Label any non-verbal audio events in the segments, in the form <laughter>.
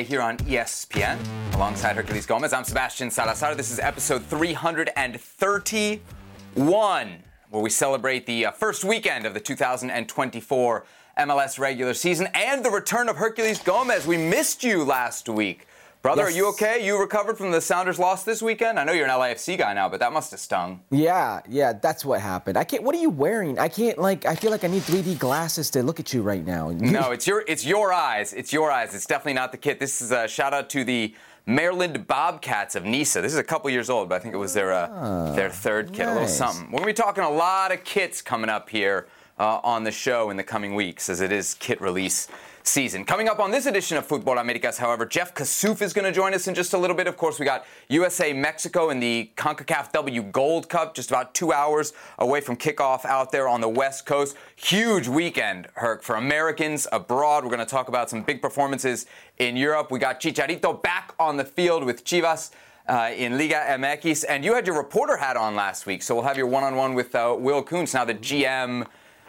LA here on ESPN alongside Herculez Gomez. I'm Sebastian Salazar. This is episode 331, where we celebrate the uh, first weekend of the 2024 MLS regular season and the return of Herculez Gomez. We missed you last week. Brother, Yes. are you okay? You recovered from the Sounders loss this weekend? I know you're an LAFC guy now, but that must have stung. Yeah, yeah, that's what happened. I can't. What are you wearing? I can't. Like, I feel like I need 3D glasses to look at you right now. <laughs> No, it's your it's your eyes. It's your eyes. It's definitely not the kit. This is a shout out to the Maryland Bobcats of Nisa. This is a couple years old, but I think it was their uh, their third kit. A little something. We're gonna be talking a lot of kits coming up here uh, on the show in the coming weeks, as it is kit release season. Coming up on this edition of Futbol Americas, however, Jeff Kassouf is going to join us in just a little bit. Of course, we got USA Mexico in the CONCACAF W Gold Cup, just about two hours away from kickoff out there on the West Coast. Huge weekend, Herc, for Americans abroad. We're going to talk about some big performances in Europe. We got Chicharito back on the field with Chivas. Uh, in Liga MX, and you had your reporter hat on last week, so we'll have your one-on-one with uh, Will Kuntz, now the GM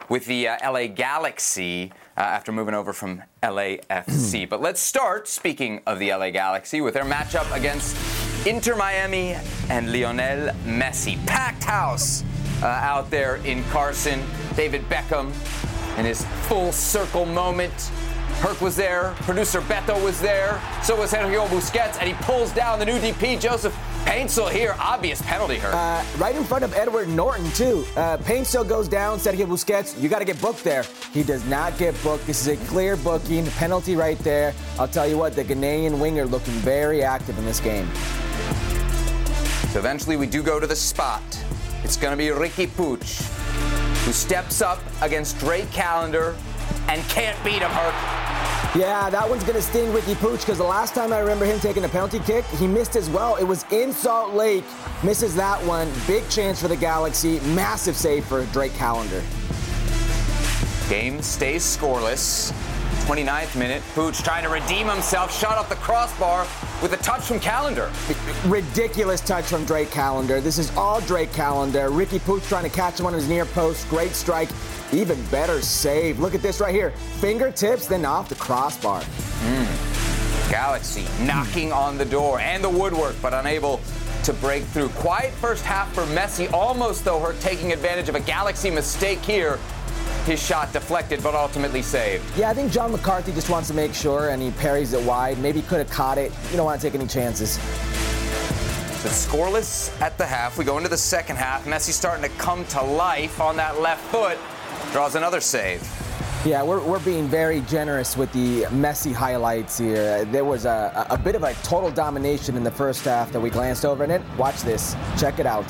with the uh, LA Galaxy uh, after moving over from LAFC. but let's start, speaking of the LA Galaxy, with their matchup against Inter Miami and Lionel Messi. Packed house uh, out there in Carson. David Beckham in his full circle moment. Herc was there, producer Beto was there, so was Sergio Busquets, and he pulls down the new DP, Joseph Paintsil here. Obvious penalty, Herc. Uh, right in front of Edward Norton too. Uh, goes down. Sergio Busquets, you got to get booked there. He does not get booked. This is a clear booking penalty right there. I'll tell you what, the Ghanaian winger looking very active in this game. So eventually we do go to the spot. It's going to be Riqui Puig, who steps up against Drake Callender and can't beat him, Herc. Yeah, that one's gonna sting Riqui Puig because the last time I remember him taking a penalty kick, he missed as well. It was in Salt Lake. Misses that one. Big chance for the Galaxy. Massive save for Drake Callender. Game stays scoreless. 29th minute, Puig trying to redeem himself, shot off the crossbar with a touch from Callender. Ridiculous touch from Drake Callender. This is all Drake Callender. Riqui Puig trying to catch him on his near post. Great strike. Even better save. Look at this right here. Fingertips, then off the crossbar. Hmm. Galaxy knocking on the door and the woodwork, but unable to break through. Quiet first half for Messi, almost though her taking advantage of a Galaxy mistake here. His shot deflected, but ultimately saved. Yeah, I think John McCarthy just wants to make sure and he parries it wide. Maybe could have caught it. You don't want to take any chances. So scoreless at the half. We go into the second half. Messi starting to come to life on that left foot. Draws another save. Yeah, we're, we're being very generous with the Messi highlights here. There was a, a bit of a total domination in the first half that we glanced over in it. Watch this. Check it out.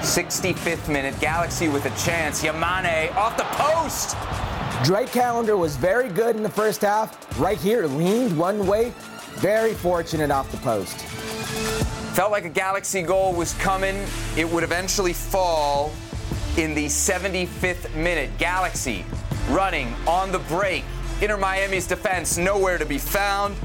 65th minute. Galaxy with a chance. Yamane off the post. Drake Callender was very good in the first half. Right here, leaned one way. Very fortunate off the post. Felt like a Galaxy goal was coming. It would eventually fall in the 75th minute. Galaxy running on the break. Inter Miami's defense nowhere to be found.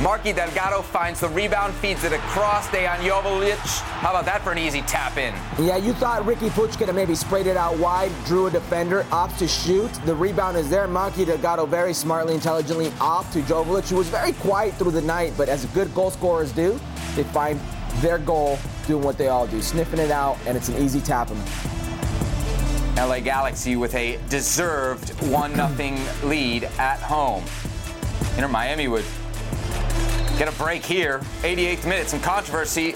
Marky Delgado finds the rebound, feeds it across. Dejan Joveljic. How about that for an easy tap in? Yeah, you thought Riqui Puig could have maybe sprayed it out wide, drew a defender, opts to shoot. The rebound is there. Marky Delgado very smartly, intelligently off to Joveljic, who was very quiet through the night, but as good goal scorers do, they find their goal doing what they all do, sniffing it out, and it's an easy tap 'em. LA Galaxy with a deserved 1 0 lead at home. Inter Miami would get a break here. 88th minute, some controversy.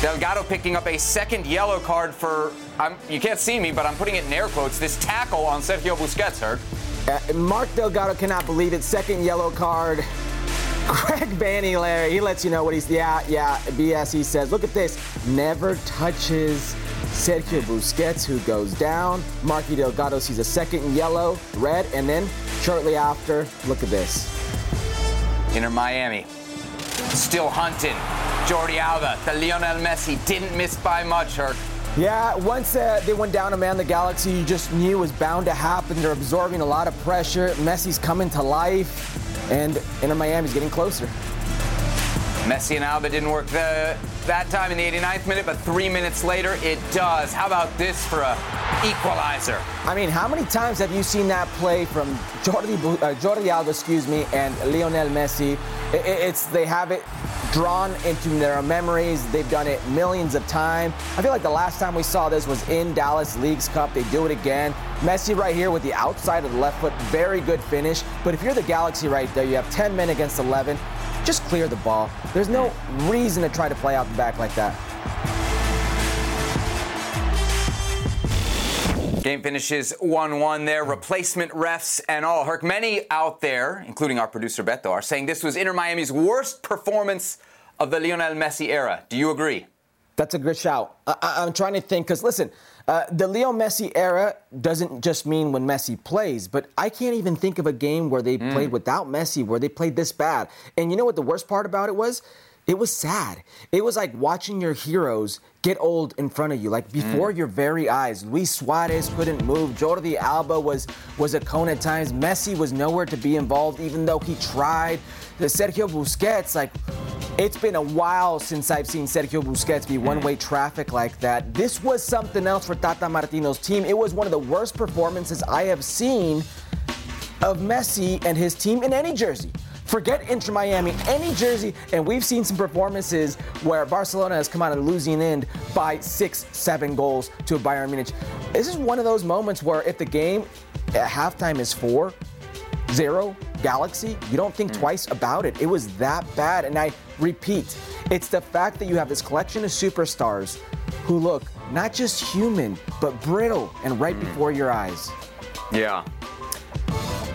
Delgado picking up a second yellow card for, I'm, you can't see me, but I'm putting it in air quotes, this tackle on Sergio Busquets, Herc. Uh, Mark Delgado cannot believe it. Second yellow card. <laughs> Greg Vanney, Larry, he lets you know what he's. Yeah, yeah, BS. He says, look at this. Never touches Sergio Busquets, who goes down. Marky Delgado sees a second yellow, red, and then shortly after, look at this. Inter Miami still hunting. Jordi Alba, the Lionel Messi, didn't miss by much, Herc. Yeah, once uh, they went down a man the Galaxy, you just knew was bound to happen. They're absorbing a lot of pressure. Messi's coming to life, and Inter Miami's getting closer. Messi and Alba didn't work the, that time in the 89th minute, but three minutes later it does. How about this for a equalizer? I mean, how many times have you seen that play from Jordi, uh, Jordi Alba, excuse me, and Lionel Messi? It, it's they have it drawn into their memories. They've done it millions of times. I feel like the last time we saw this was in Dallas Leagues Cup. They do it again. Messi right here with the outside of the left foot, very good finish. But if you're the Galaxy right there, you have 10 men against 11 just clear the ball. There's no reason to try to play out the back like that. Game finishes 1 1 there. Replacement refs and all. Herc, many out there, including our producer Beto, are saying this was Inter Miami's worst performance of the Lionel Messi era. Do you agree? That's a good shout. I- am trying to think, because listen, uh, the Leo Messi era doesn't just mean when Messi plays, but I can't even think of a game where they mm. played without Messi, where they played this bad. And you know what the worst part about it was? It was sad. It was like watching your heroes get old in front of you, like before mm. your very eyes. Luis Suarez couldn't move. Jordi Alba was was a cone at times. Messi was nowhere to be involved, even though he tried. The Sergio Busquets, like it's been a while since I've seen Sergio Busquets be one way mm. traffic like that. This was something else for Tata Martino's team. It was one of the worst performances I have seen of Messi and his team in any jersey. Forget Inter Miami, any jersey, and we've seen some performances where Barcelona has come out of the losing end by six, seven goals to Bayern Munich. This is one of those moments where if the game at halftime is four, zero, Galaxy, you don't think mm. twice about it. It was that bad. And I repeat, it's the fact that you have this collection of superstars who look not just human, but brittle and right mm. before your eyes. Yeah.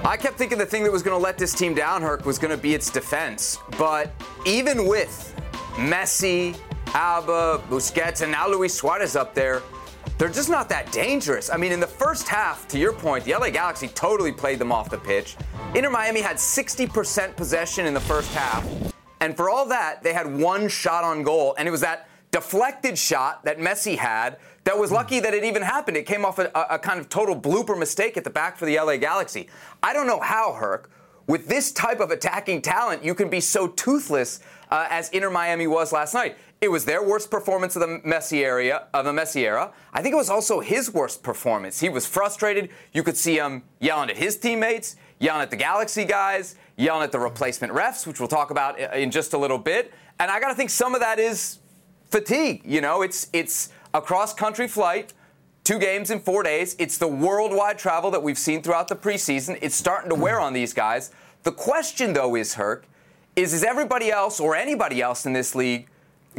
I kept thinking the thing that was going to let this team down, Herc, was going to be its defense. But even with Messi, Alba, Busquets, and now Luis Suarez up there, they're just not that dangerous. I mean, in the first half, to your point, the LA Galaxy totally played them off the pitch. Inter Miami had 60% possession in the first half. And for all that, they had one shot on goal, and it was that deflected shot that Messi had that was lucky that it even happened. It came off a, a, kind of total blooper mistake at the back for the LA Galaxy. I don't know how, Herc, with this type of attacking talent, you can be so toothless uh, as Inter Miami was last night. It was their worst performance of the Messi area of the Messi era. I think it was also his worst performance. He was frustrated. You could see him yelling at his teammates, yelling at the Galaxy guys, yelling at the replacement refs, which we'll talk about in just a little bit. And I got to think some of that is fatigue. You know, it's it's a cross country flight, two games in four days. It's the worldwide travel that we've seen throughout the preseason. It's starting to wear on these guys. The question, though, is Herc, is is everybody else or anybody else in this league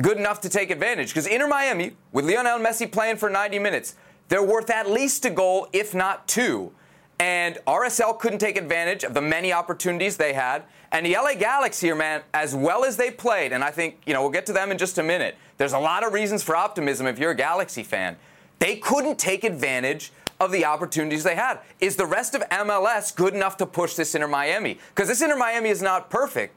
good enough to take advantage. Because Inter Miami, with Lionel Messi playing for 90 minutes, they're worth at least a goal, if not two. And RSL couldn't take advantage of the many opportunities they had. And the LA Galaxy here, man, as well as they played, and I think, you know, we'll get to them in just a minute. There's a lot of reasons for optimism if you're a Galaxy fan. They couldn't take advantage of the opportunities they had. Is the rest of MLS good enough to push this Inter Miami? Because this Inter Miami is not perfect,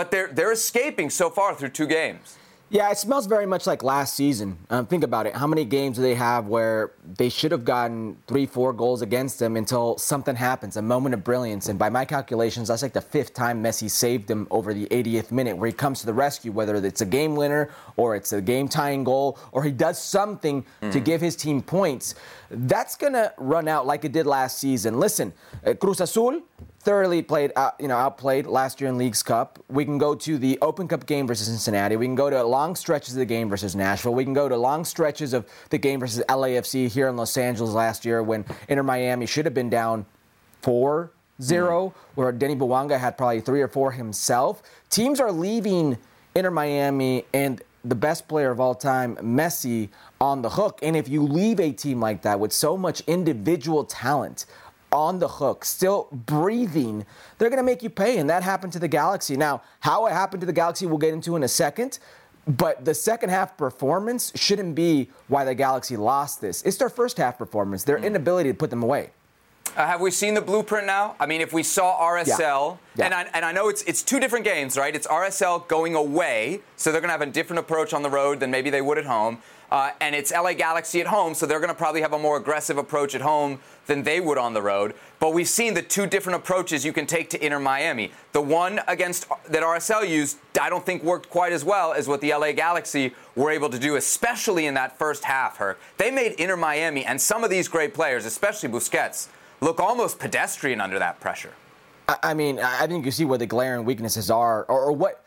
but they're, they're escaping so far through two games. Yeah, it smells very much like last season. Um, think about it. How many games do they have where they should have gotten three, four goals against them until something happens, a moment of brilliance? And by my calculations, that's like the fifth time Messi saved them over the 80th minute, where he comes to the rescue, whether it's a game winner or it's a game tying goal or he does something mm. to give his team points. That's going to run out like it did last season. Listen, uh, Cruz Azul thoroughly played, out, you know, outplayed last year in Leagues Cup. We can go to the Open Cup game versus Cincinnati. We can go to long stretches of the game versus Nashville. We can go to long stretches of the game versus LAFC here in Los Angeles last year when Inter Miami should have been down 4 0, mm. where Denis Bouanga had probably three or four himself. Teams are leaving Inter Miami and the best player of all time, Messi, on the hook. And if you leave a team like that with so much individual talent, on the hook, still breathing, they're going to make you pay. And that happened to the Galaxy. Now, how it happened to the Galaxy, we'll get into in a second. But the second half performance shouldn't be why the Galaxy lost this. It's their first half performance, their mm. inability to put them away. Uh, have we seen the blueprint now? I mean, if we saw RSL, Yeah. Yeah. and I, and I know it's it's two different games, right? It's RSL going away, so they're going to have a different approach on the road than maybe they would at home, uh, and it's LA Galaxy at home, so they're going to probably have a more aggressive approach at home than they would on the road. But we've seen the two different approaches you can take to Inter Miami. The one against that RSL used, I don't think worked quite as well as what the LA Galaxy were able to do, especially in that first half. Herc, they made Inter Miami and some of these great players, especially Busquets, look almost pedestrian under that pressure. I, mean, I I think you see where the glaring weaknesses are, or, or what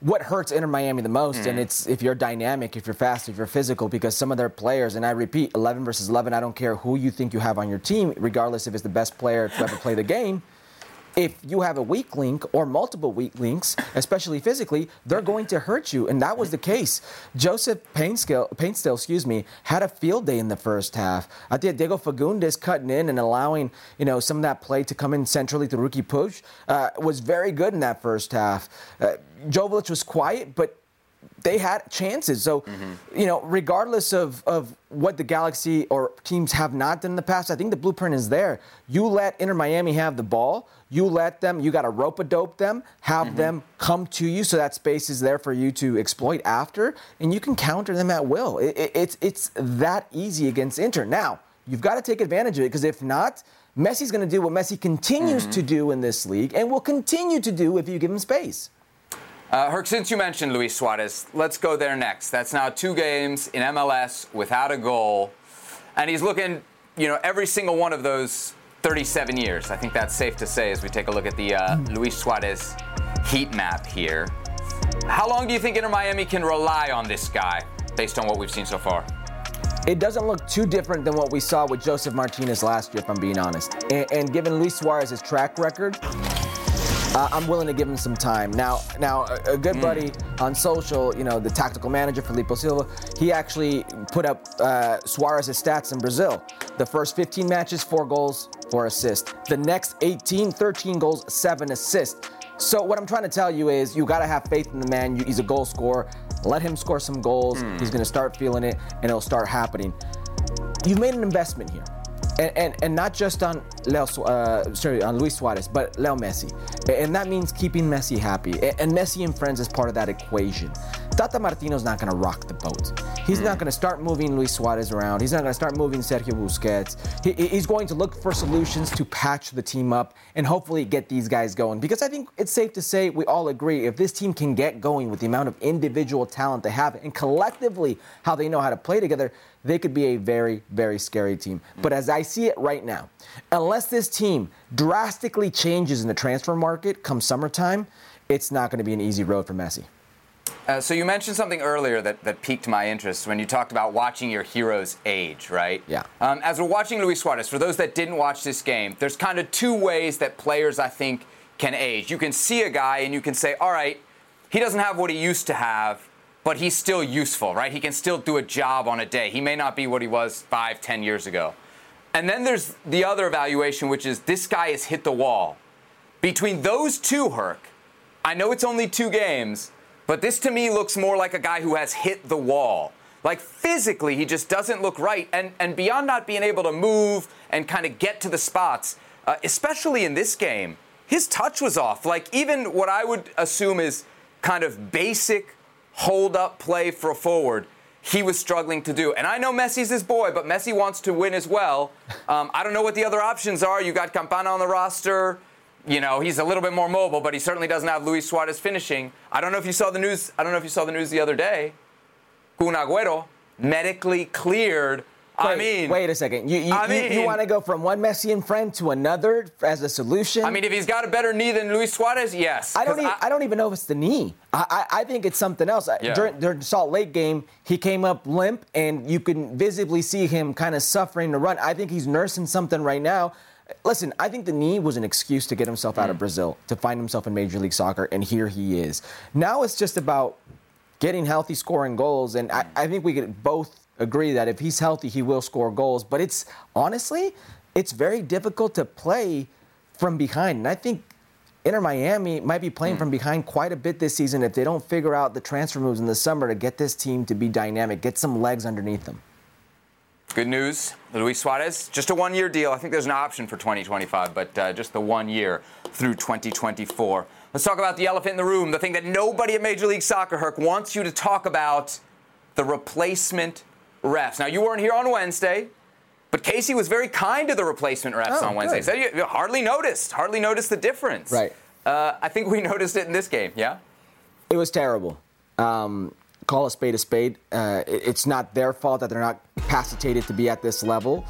what hurts Inter Miami the most. And hmm. it's if you're dynamic, if you're fast, if you're physical, because some of their players, and I repeat, 11 versus 11. I don't care who you think you have on your team, regardless if it's the best player to ever play the game. If you have a weak link or multiple weak links, especially physically, they're going to hurt you, and that was the case. Joseph Paintsil, excuse me, had a field day in the first half. I think Diego Fagundes cutting in and allowing you know some of that play to come in centrally to Riqui Puig uh, was very good in that first half. Uh, Jovic was quiet, but they had chances. So, you know, regardless of, of what the Galaxy or teams have not done in the past, I think the blueprint is there. You let Inter Miami have the ball. You let them, you got to rope a dope them, have mm-hmm. them come to you so that space is there for you to exploit after, and you can counter them at will. It, it, it's, it's that easy against Inter. Now, you've got to take advantage of it because if not, Messi's going to do what Messi continues mm-hmm. to do in this league and will continue to do if you give him space. Uh, Herc, since you mentioned Luis Suarez, let's go there next. That's now two games in MLS without a goal, and he's looking, you know, every single one of those 37 years. I think that's safe to say as we take a look at the uh, Luis Suarez heat map here. How long do you think Inter Miami can rely on this guy, based on what we've seen so far? It doesn't look too different than what we saw with Josef Martinez last year, if I'm being honest. And, and given Luis Suarez's track record, uh, I'm willing to give him some time. Now, now a, a good buddy on social, you know, the tactical manager Filippo Silva, he actually put up uh, Suarez's stats in Brazil. The first 15 matches, four goals, four assists. The next 18, 13 goals, seven assists. So what I'm trying to tell you is you got to have faith in the man. He's a goal scorer. Let him score some goals. He's going to start feeling it, and it'll start happening. You've made an investment here and, and, and not just on Leo, uh, sorry, on Luis Suarez, but Leo Messi, and that means keeping Messi happy, and Messi and friends is part of that equation. Tata Martino's not going to rock the boat. He's not mm. going to start moving Luis Suarez around. He's not going to start moving Sergio Busquets. He, he's going to look for solutions to patch the team up and hopefully get these guys going. Because I think it's safe to say we all agree if this team can get going with the amount of individual talent they have and collectively how they know how to play together, they could be a very, very scary team. But as I see it right now, unless this team drastically changes in the transfer market come summertime, it's not going to be an easy road for Messi. Uh, so you mentioned something earlier that, that piqued my interest when you talked about watching your heroes age, right? Yeah. Um, as we're watching Luis Suarez, for those that didn't watch this game, there's kind of two ways that players, I think, can age. You can see a guy and you can say, all right, he doesn't have what he used to have, but he's still useful, right? He can still do a job on a day. He may not be what he was five, ten years ago. And then there's the other evaluation, which is this guy has hit the wall. Between those two, Herc, I know it's only two games, but this to me looks more like a guy who has hit the wall. Like physically, he just doesn't look right. And, and beyond not being able to move and kind of get to the spots, uh, especially in this game, his touch was off. Like even what I would assume is kind of basic hold up play for a forward, he was struggling to do. And I know Messi's his boy, but Messi wants to win as well. Um, I don't know what the other options are. You got Campana on the roster. You know, he's a little bit more mobile, but he certainly doesn't have Luis Suarez finishing. I don't know if you saw the news. I don't know if you saw the news the other day. Kun Agüero medically cleared. I mean, wait a second. You, you, I you, mean- want to go from one Messi and friend to another as a solution? I mean, if he's got a better knee than Luis Suarez, yes. I don't. Even, I, don't even know if it's the knee. I, I, I think it's something else. Yeah. During, during the Salt Lake game, he came up limp, and you can visibly see him kind of suffering to run. I think he's nursing something right now. Listen, I think the knee was an excuse to get himself out of mm. Brazil, to find himself in Major League Soccer, and here he is. Now it's just about getting healthy, scoring goals, and I, I think we could both agree that if he's healthy, he will score goals. But it's honestly, it's very difficult to play from behind, and I think Inter Miami might be playing from mm. behind quite a bit this season if they don't figure out the transfer moves in the summer to get this team to be dynamic, get some legs underneath them. Good news. Luis Suarez, just a one year deal. I think there's an option for 2025, but uh, just the one year through 2024. Let's talk about the elephant in the room, the thing that nobody at Major League Soccer, Herc, wants you to talk about the replacement refs. Now, you weren't here on Wednesday, but Casey was very kind to the replacement refs Oh, on Wednesday. good. You, you hardly noticed, hardly noticed the difference. Right. Uh, I think we <laughs> noticed it in this game, yeah? It was terrible. Um, call a spade a spade. Uh, it- it's not their fault that they're not capacitated to be at this level.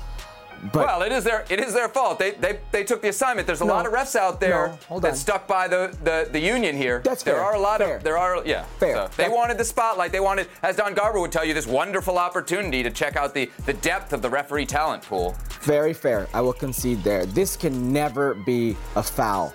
But Well, it is their it is their fault. They they, they took the assignment. There's a No. lot of refs out there No, that stuck by the, the, the union here. That's there fair. are a lot Fair. of there are yeah. Fair. So they That- wanted the spotlight. They wanted, as Don Garber would tell you, this wonderful opportunity to check out the, the depth of the referee talent pool. Very fair. I will concede there. This can never be a foul,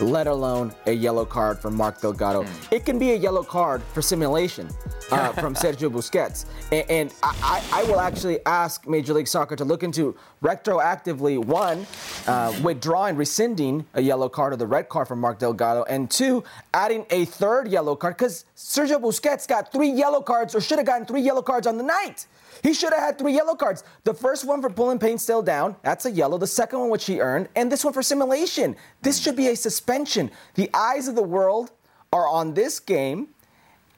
let alone a yellow card for Mark Delgado. It can be a yellow card for simulation uh, <laughs> from Sergio Busquets. And, and I, I, I will actually ask Major League Soccer to look into retroactively one, uh, withdrawing, rescinding a yellow card or the red card from Mark Delgado, and two, adding a third yellow card because Sergio Busquets got three yellow cards or should have gotten three yellow cards on the night. He should have had three yellow cards. The first one for pulling Paintsil down, that's a yellow. The second one, which he earned, and this one for simulation. This should be a suspension. The eyes of the world are on this game.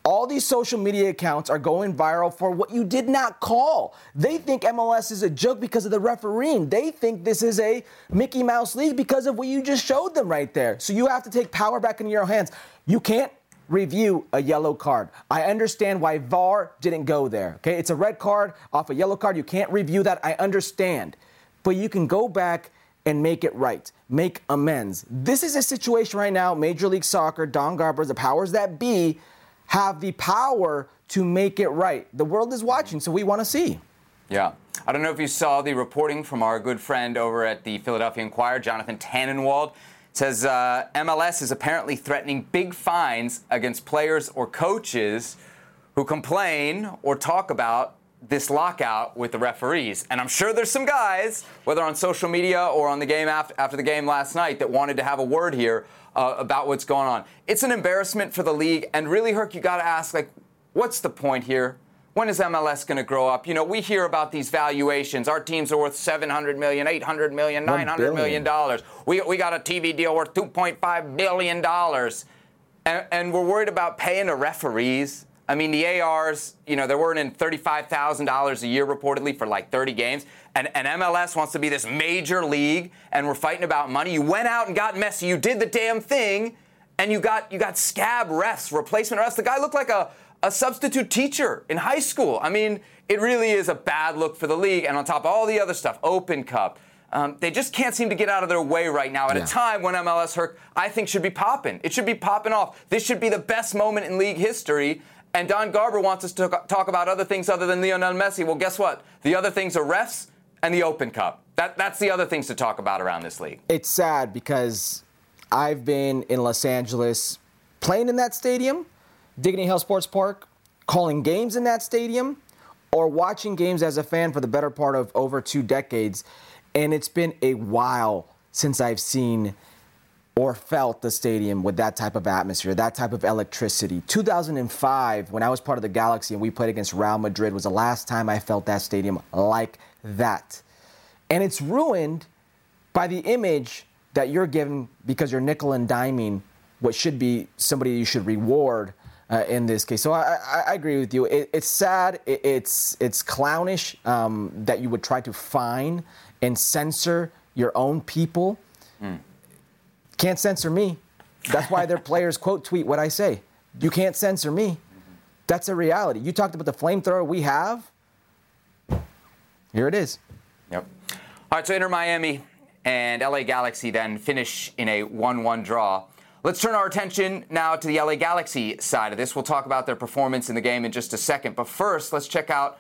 All these social media accounts are going viral for what you did not call. They think MLS is a joke because of the refereeing. They think this is a Mickey Mouse league because of what you just showed them right there. So you have to take power back into your hands. You can't review a yellow card. I understand why VAR didn't go there. Okay, it's a red card off a yellow card. You can't review that. I understand. But you can go back and make it right, make amends. This is a situation right now, Major League Soccer, Don Garber, the powers that be, have the power to make it right. The world is watching, so we want to see. Yeah. I don't know if you saw the reporting from our good friend over at the Philadelphia Inquirer, Jonathan Tannenwald. It says uh, MLS is apparently threatening big fines against players or coaches who complain or talk about this lockout with the referees. And I'm sure there's some guys, whether on social media or on the game after, after the game last night, that wanted to have a word here uh, about what's going on. It's an embarrassment for the league. And really, Herc, you got to ask, like, what's the point here? When is MLS going to grow up? You know, we hear about these valuations. Our teams are worth 700 million, 800 million, 900 million dollars. We, we got a TV deal worth 2.5 billion dollars. And, and we're worried about paying the referees. I mean, the ARs, you know, they're earning $35,000 a year reportedly for like 30 games. And, and MLS wants to be this major league, and we're fighting about money. You went out and got Messi. You did the damn thing, and you got you got scab refs, replacement refs. The guy looked like a, a substitute teacher in high school. I mean, it really is a bad look for the league. And on top of all the other stuff, Open Cup, um, they just can't seem to get out of their way right now at Yeah. a time when MLS Herc, I think, should be popping. It should be popping off. This should be the best moment in league history. And Don Garber wants us to talk about other things other than Lionel Messi. Well, guess what? The other things are refs and the Open Cup. That, that's the other things to talk about around this league. It's sad because I've been in Los Angeles playing in that stadium, Dignity Health Sports Park, calling games in that stadium, or watching games as a fan for the better part of over two decades. And it's been a while since I've seen or felt the stadium with that type of atmosphere, that type of electricity. 2005, when I was part of the Galaxy and we played against Real Madrid, was the last time I felt that stadium like that. And it's ruined by the image that you're given because you're nickel and diming what should be somebody you should reward uh, in this case. So I, I, I agree with you. It, it's sad. It, it's it's clownish um, that you would try to fine and censor your own people. Can't censor me. That's why their <laughs> players quote tweet what I say. You can't censor me. That's a reality. You talked about the flamethrower we have. Here it is. Yep. All right, so Inter Miami and LA Galaxy then finish in a 1 1 draw. Let's turn our attention now to the LA Galaxy side of this. We'll talk about their performance in the game in just a second. But first, let's check out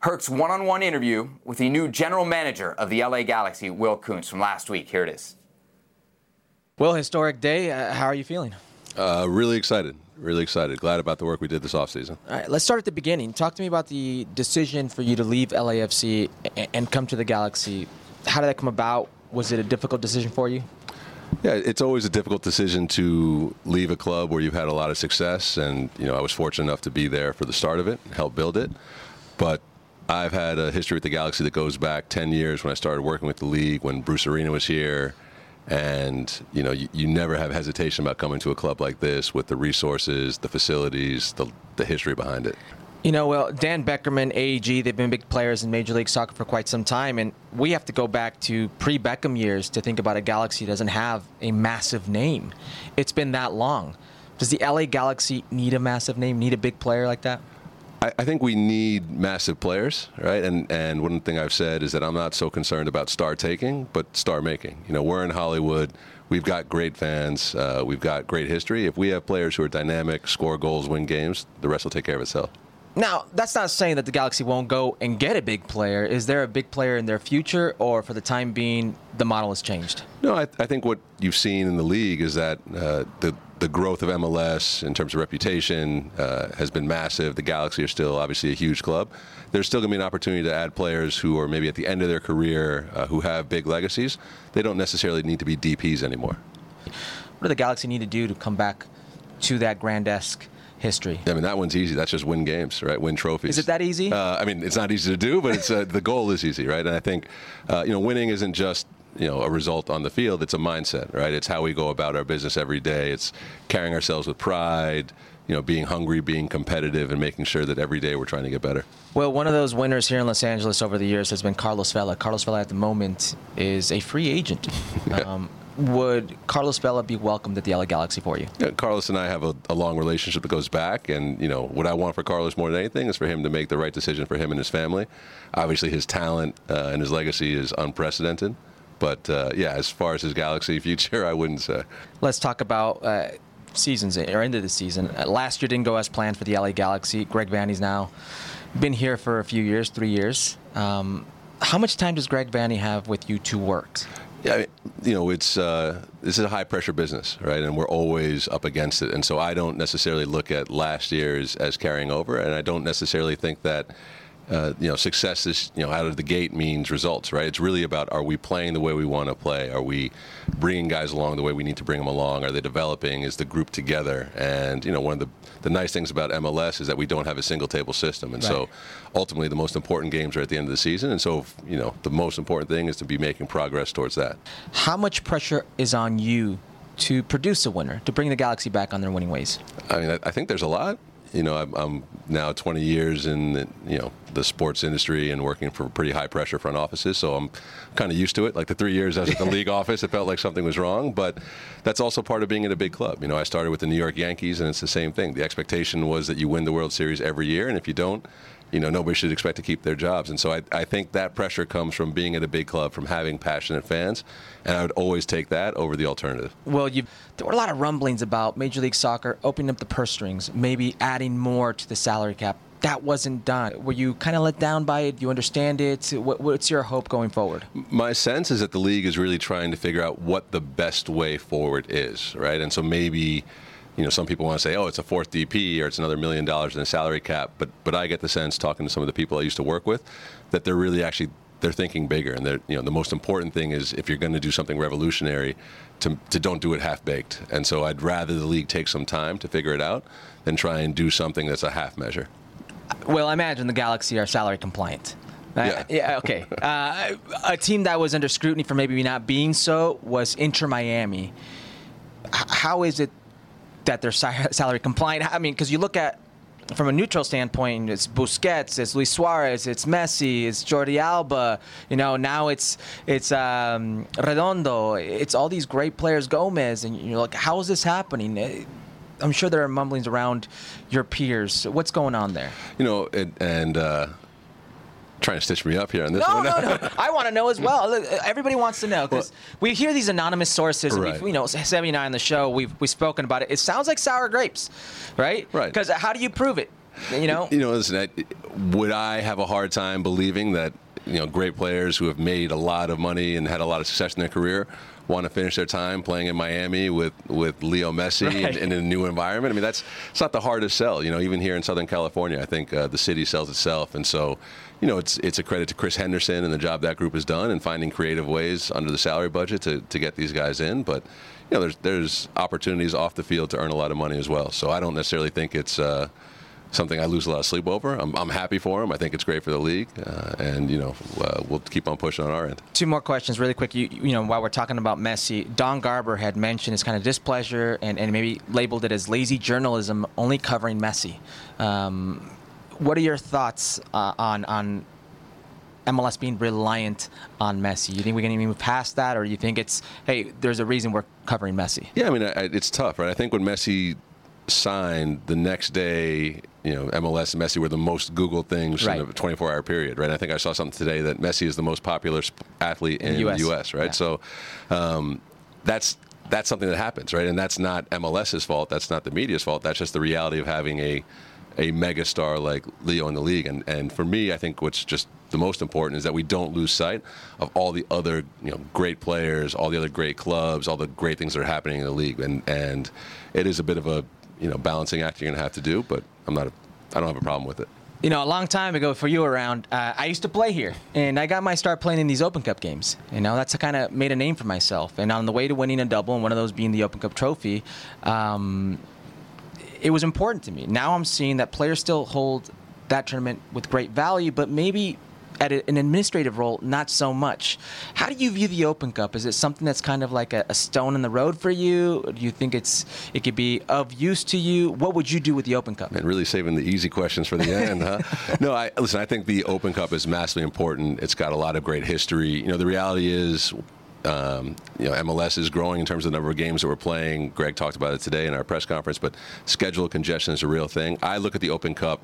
Herc's one on one interview with the new general manager of the LA Galaxy, Will Kuntz, from last week. Here it is. Well, historic day. Uh, how are you feeling? Uh, really excited. Really excited. Glad about the work we did this offseason. All right, let's start at the beginning. Talk to me about the decision for you to leave LAFC and, and come to the Galaxy. How did that come about? Was it a difficult decision for you? Yeah, it's always a difficult decision to leave a club where you've had a lot of success, and you know I was fortunate enough to be there for the start of it, help build it. But I've had a history with the Galaxy that goes back 10 years when I started working with the league, when Bruce Arena was here. And, you know, you, you never have hesitation about coming to a club like this with the resources, the facilities, the, the history behind it. You know, well, Dan Beckerman, AEG, they've been big players in Major League Soccer for quite some time, and we have to go back to pre Beckham years to think about a Galaxy that doesn't have a massive name. It's been that long. Does the LA Galaxy need a massive name, need a big player like that? I, I think we need massive players, right? And and one thing I've said is that I'm not so concerned about star taking, but star making. You know, we're in Hollywood. We've got great fans. Uh, we've got great history. If we have players who are dynamic, score goals, win games, the rest will take care of itself. Now, that's not saying that the Galaxy won't go and get a big player. Is there a big player in their future, or for the time being, the model has changed? No, I, I think what you've seen in the league is that uh, the the growth of MLS in terms of reputation uh, has been massive. The Galaxy are still obviously a huge club. There's still going to be an opportunity to add players who are maybe at the end of their career uh, who have big legacies. They don't necessarily need to be DPs anymore. What do the Galaxy need to do to come back to that Grandesque history? I mean, that one's easy. That's just win games, right? Win trophies. Is it that easy? Uh, I mean, it's not easy to do, but it's uh, the goal is easy, right? And I think uh, you know, winning isn't just you know a result on the field. It's a mindset, right? It's how we go about our business every day. It's carrying ourselves with pride. You know, being hungry, being competitive, and making sure that every day we're trying to get better. Well, one of those winners here in Los Angeles over the years has been Carlos Vela. Carlos Vela at the moment is a free agent. <laughs> Um, would Carlos Vela be welcomed at the LA Galaxy for you? Yeah, Carlos and I have a, a, long relationship that goes back, and you know what I want for Carlos more than anything is for him to make the right decision for him and his family. Obviously, his talent uh, and his legacy is unprecedented. But uh, yeah, as far as his Galaxy <laughs> future, I wouldn't say. Let's talk about. Uh, seasons or end of the season. Uh, last year didn't go as planned for the LA Galaxy. Greg Vanney's now been here for a few years, three years. Um, how much time does Greg Vanney have with you to work? Yeah, you know, it's uh, this is a high pressure business, right? And we're always up against it. And so I don't necessarily look at last year's as carrying over, and I don't necessarily think that uh, you know, success is, you know, out of the gate means results, right? It's really about are we playing the way we want to play? Are we bringing guys along the way we need to bring them along? Are they developing? Is the group together? And, you know, one of the, the nice things about MLS is that we don't have a single table system. And right. so ultimately the most important games are at the end of the season. And so, you know, the most important thing is to be making progress towards that. How much pressure is on you to produce a winner, to bring the Galaxy back on their winning ways? I mean, I think there's a lot you know, I'm, I'm, now 20 years in the, you know the sports industry and working for pretty high pressure front offices, so I'm kind of used to it. Like the three years I was at the <laughs> league office, it felt like something was wrong, but that's also part of being in a big club. You know, I started with the New York Yankees, and it's the same thing. The expectation was that you win the World Series every year, and if you don't, you know, nobody should expect to keep their jobs. And so I, I think that pressure comes from being at a big club, from having passionate fans, and I would always take that over the alternative. Well, you there were a lot of rumblings about Major League Soccer opening up the purse strings, maybe adding more to the salary cap. That wasn't done. Were you kind of let down by it? Do you understand it? What, what's your hope going forward? My sense is that the league is really trying to figure out what the best way forward is, right? And so maybe you know, some people want to say, oh, it's a fourth DP or it's another million dollars in a salary cap. But but I get the sense talking to some of the people I used to work with that they're really actually they're thinking bigger and they're you know the most important thing is if you're going to do something revolutionary to, to don't do it half baked and so I'd rather the league take some time to figure it out than try and do something that's a half measure. Well, I imagine the Galaxy are salary compliant. Uh, yeah. yeah. Okay. <laughs> Uh, a team that was under scrutiny for maybe not being so was Inter Miami. H- how is it that they're salary compliant. I mean, because you look at from a neutral standpoint, it's Busquets, it's Luis Suarez, it's Messi, it's Jordi Alba. You know, now it's it's um, Redondo. It's all these great players, Gomez, and you're like, how is this happening? Eh, I'm sure there are mumblings around your peers. What's going on there? You know, it, and uh, trying to stitch me up here on this no, one. No, no, no. <laughs> I want to know as well. Everybody wants to know because well, we hear these anonymous sources. Right. you know, 79 on the show, we've we've spoken about it. It sounds like sour grapes, right? Right. Because how do you prove it? You know. You know, listen. I, would I have a hard time believing that you know great players who have made a lot of money and had a lot of success in their career want to finish their time playing in Miami with, with Leo Messi right. in, in, a new environment. I mean, that's it's not the hardest sell. You know, even here in Southern California, I think uh, the city sells itself, and so you know, it's it's a credit to Chris Henderson and the job that group has done and finding creative ways under the salary budget to, to get these guys in. But you know, there's there's opportunities off the field to earn a lot of money as well. So I don't necessarily think it's uh, something I lose a lot of sleep over. I'm, I'm happy for him. I think it's great for the league, uh, and you know uh, we'll keep on pushing on our end. Two more questions, really quick. You, you know, while we're talking about Messi, Don Garber had mentioned his kind of displeasure and, and maybe labeled it as lazy journalism, only covering Messi. Um, what are your thoughts uh, on on MLS being reliant on Messi? You think we're can even move past that, or you think it's hey, there's a reason we're covering Messi? Yeah, I mean, I, it's tough, right? I think when Messi signed the next day, you know, MLS and Messi were the most Googled things right. in a 24-hour period, right? I think I saw something today that Messi is the most popular athlete in, in the US, US right? Yeah. So um, that's that's something that happens, right? And that's not MLS's fault. That's not the media's fault. That's just the reality of having a a megastar like Leo in the league. And and for me, I think what's just the most important is that we don't lose sight of all the other you know great players, all the other great clubs, all the great things that are happening in the league. And and it is a bit of a you know balancing act you're to have to do. But I'm not a, I don't have a problem with it. You know, a long time ago for you around, uh, I used to play here, and I got my start playing in these Open Cup games. You know, that's kind of made a name for myself. And on the way to winning a double, and one of those being the Open Cup trophy, um, it was important to me. Now I'm seeing that players still hold that tournament with great value, but maybe at an administrative role, not so much. How do you view the Open Cup? Is it something that's kind of like a, a, stone in the road for you? Do you think it's it could be of use to you? What would you do with the Open Cup? And really saving the easy questions for the end, huh? <laughs> No, I listen. I think the Open Cup is massively important. It's got a lot of great history. You know, the reality is um, you know, MLS is growing in terms of the number of games that we're playing. Greg talked about it today in our press conference, but schedule congestion is a real thing. I look at the Open Cup,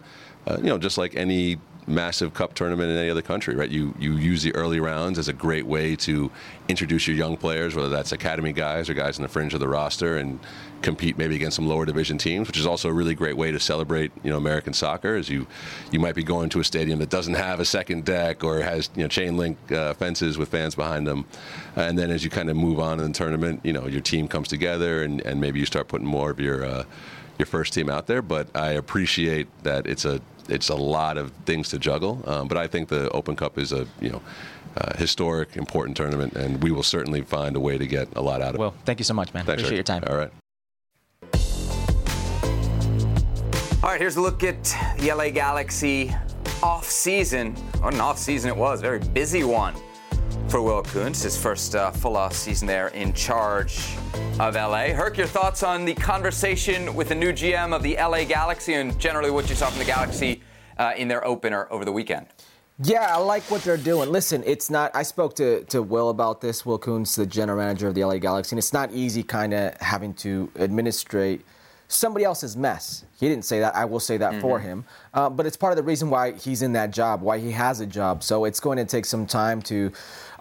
uh, you know, just like any massive cup tournament in any other country, right? You you use the early rounds as a great way to introduce your young players, whether that's academy guys or guys in the fringe of the roster, and compete maybe against some lower division teams, which is also a really great way to celebrate you know American soccer. As you you might be going to a stadium that doesn't have a second deck or has you know chain link uh, fences with fans behind them, and then as you kind of move on in the tournament, you know your team comes together and, and maybe you start putting more of your uh, your first team out there. But I appreciate that it's a it's a lot of things to juggle. Um, but I think the Open Cup is a you know uh, historic, important tournament, and we will certainly find a way to get a lot out of well, it. Well, thank you so much, man. Thanks, Appreciate your time. All right. All right, here's a look at the LA Galaxy off season. What an off season it was, very busy one for Will Kuntz, his first uh, full off season there in charge of LA. Herc, your thoughts on the conversation with the new GM of the LA Galaxy and generally what you saw from the Galaxy uh, in their opener over the weekend? Yeah, I like what they're doing. Listen, it's not. I spoke to, to Will about this. Will Kuntz, the general manager of the LA Galaxy, and it's not easy, kind of having to administrate somebody else's mess. He didn't say that. I will say that mm-hmm. for him. Uh, but it's part of the reason why he's in that job, why he has a job. So it's going to take some time to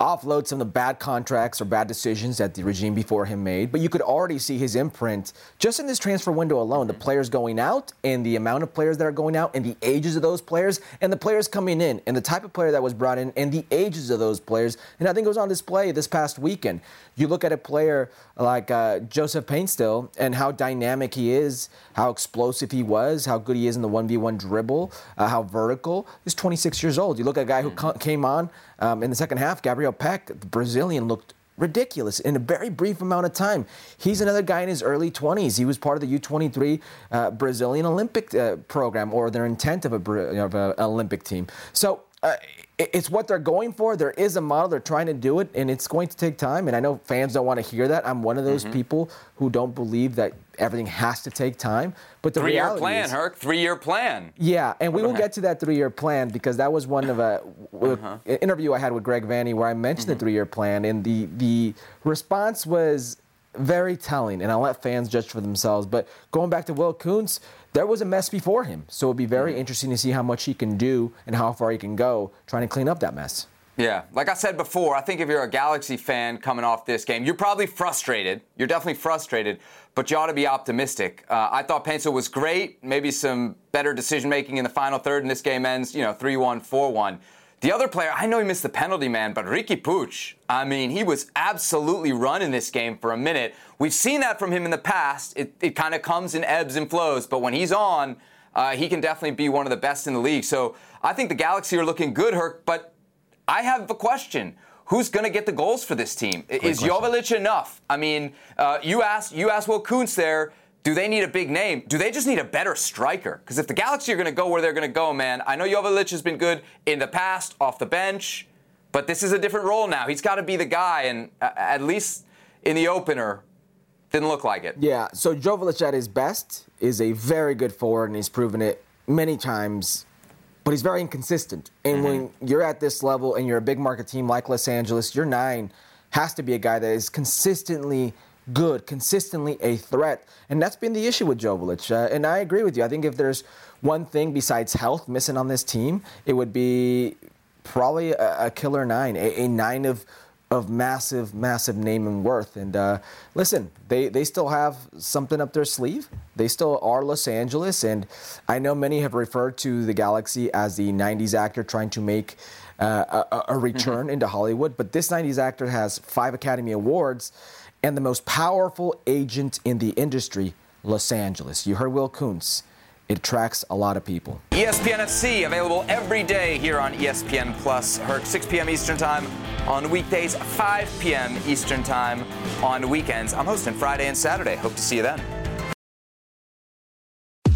offload some of the bad contracts or bad decisions that the regime before him made. But you could already see his imprint just in this transfer window alone. The players going out and the amount of players that are going out and the ages of those players and the players coming in and the type of player that was brought in and the ages of those players. And I think it was on display this past weekend. You look at a player like uh, Joseph Paintsil and how dynamic he is, how explosive he was, how good he is in the 1v1 dribble, uh, how vertical. He's 26 years old. You look at a guy who mm. came on um, in the second half, Gabriel Pec, the Brazilian, looked ridiculous in a very brief amount of time. He's another guy in his early 20s. He was part of the U23 uh, Brazilian Olympic uh, program or their intent of, a, of an Olympic team. So uh, it's what they're going for. There is a model. They're trying to do it, and it's going to take time. And I know fans don't want to hear that. I'm one of those mm-hmm. people who don't believe that everything has to take time. But the three-year plan, is, Herc. Three-year plan. Yeah, and we will get to that three-year plan because that was one of a uh-huh. interview I had with Greg Vanney where I mentioned mm-hmm. the three-year plan, and the the response was very telling. And I'll let fans judge for themselves. But going back to Will Kuntz there was a mess before him. So it'd be very mm-hmm. interesting to see how much he can do and how far he can go trying to clean up that mess. Yeah, like I said before, I think if you're a Galaxy fan coming off this game, you're probably frustrated. You're definitely frustrated, but you ought to be optimistic. Uh, I thought Paintsil was great. Maybe some better decision making in the final third, and this game ends, you know, 3 1, 4 1. The other player, I know he missed the penalty, man, but Riqui Puig, I mean, he was absolutely running this game for a minute. We've seen that from him in the past. It, it kind of comes in ebbs and flows, but when he's on, uh, he can definitely be one of the best in the league. So I think the Galaxy are looking good, Herc, but I have a question. Who's going to get the goals for this team? Great Is Joveljic enough? I mean, uh, you asked you asked Will Kuntz there do they need a big name? Do they just need a better striker? Because if the Galaxy are going to go where they're going to go, man, I know Joveljic has been good in the past off the bench, but this is a different role now. He's got to be the guy, and uh, at least in the opener, didn't look like it. Yeah, so Joveljic at his best is a very good forward, and he's proven it many times, but he's very inconsistent. And mm-hmm. when you're at this level and you're a big market team like Los Angeles, your nine has to be a guy that is consistently – good, consistently a threat. And that's been the issue with Joveljic. Uh, and I agree with you. I think if there's one thing besides health missing on this team, it would be probably a, a killer nine, a, a, nine of of massive, massive name and worth. And uh, listen, they, they still have something up their sleeve. They still are Los Angeles. And I know many have referred to the Galaxy as the 90s actor trying to make uh, a, a, return mm-hmm. into Hollywood. But this 90s actor has five Academy Awards and the most powerful agent in the industry, Los Angeles. You heard Will Kuntz. It attracts a lot of people. ESPN FC available every day here on ESPN Plus. Heard 6 p.m. Eastern Time on weekdays, 5 p.m. Eastern Time on weekends. I'm hosting Friday and Saturday. Hope to see you then.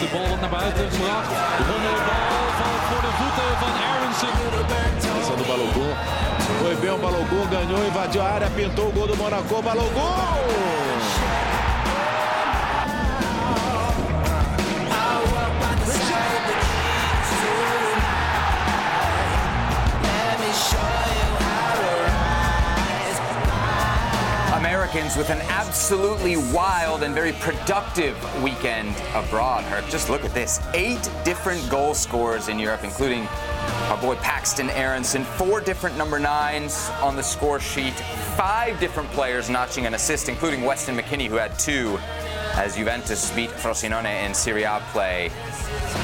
always creeps in. buiten gebracht. De bal valt voor de voeten van Aronson. Do. Foi bem o Balogun, ganhou, invadiu a área, pintou o gol do Monaco. Balogun! Americans with an absolutely wild and very productive weekend abroad. Herc, just look at this. Eight different goal scorers in Europe, including our boy Paxton Aaronson. Four different number nines on the score sheet. Five different players notching an assist, including Weston McKennie, who had two as Juventus beat Frosinone in Serie A play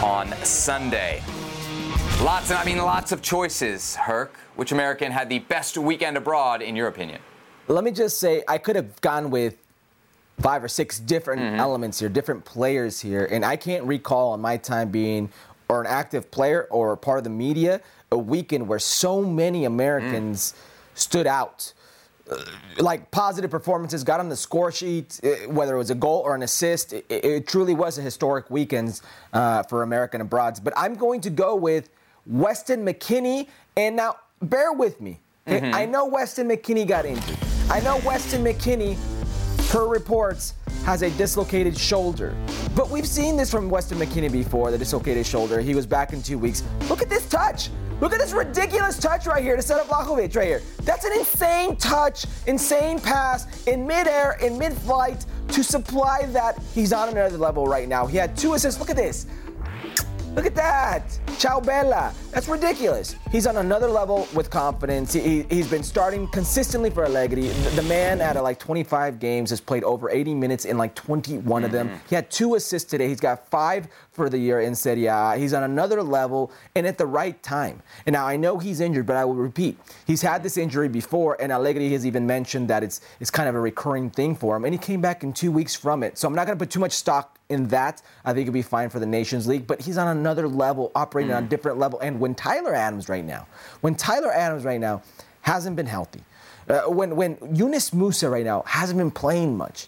on Sunday. Lots, and I mean, lots of choices, Herc. Which American had the best weekend abroad, in your opinion? Let me just say I could have gone with five or six different mm-hmm. elements here, different players here, and I can't recall in my time being or an active player or part of the media a weekend where so many Americans mm. stood out. Like positive performances, got on the score sheet, uh, whether it was a goal or an assist. It, it truly was a historic weekend uh, for American abroads. But I'm going to go with Weston McKennie. And now, bear with me. Mm-hmm. I know Weston McKennie got injured. I know Weston McKennie, per reports, has a dislocated shoulder. But we've seen this from Weston McKennie before, the dislocated shoulder. He was back in two weeks. Look at this touch. Look at this ridiculous touch right here to set up Vlahovic right here. That's an insane touch, insane pass in midair, in mid-flight to supply that, he's on another level right now. He had two assists. Look at this. Look at that. Ciao Bella. That's ridiculous. He's on another level with confidence. He, has been starting consistently for Allegri. The, the man out of like 25 games has played over 80 minutes in like 21 mm-hmm. of them. He had two assists today. He's got five for the year in Serie A. He's on another level and at the right time. And now I know he's injured, but I will repeat. He's had this injury before, and Allegri has even mentioned that it's, it's kind of a recurring thing for him. And he came back in two weeks from it. So I'm not going to put too much stock in that, I think he'll be fine for the Nations League. But he's on another level, operating mm. on a different level. And when Tyler Adams right now, when Tyler Adams right now hasn't been healthy, uh, when when Yunus Musah right now hasn't been playing much,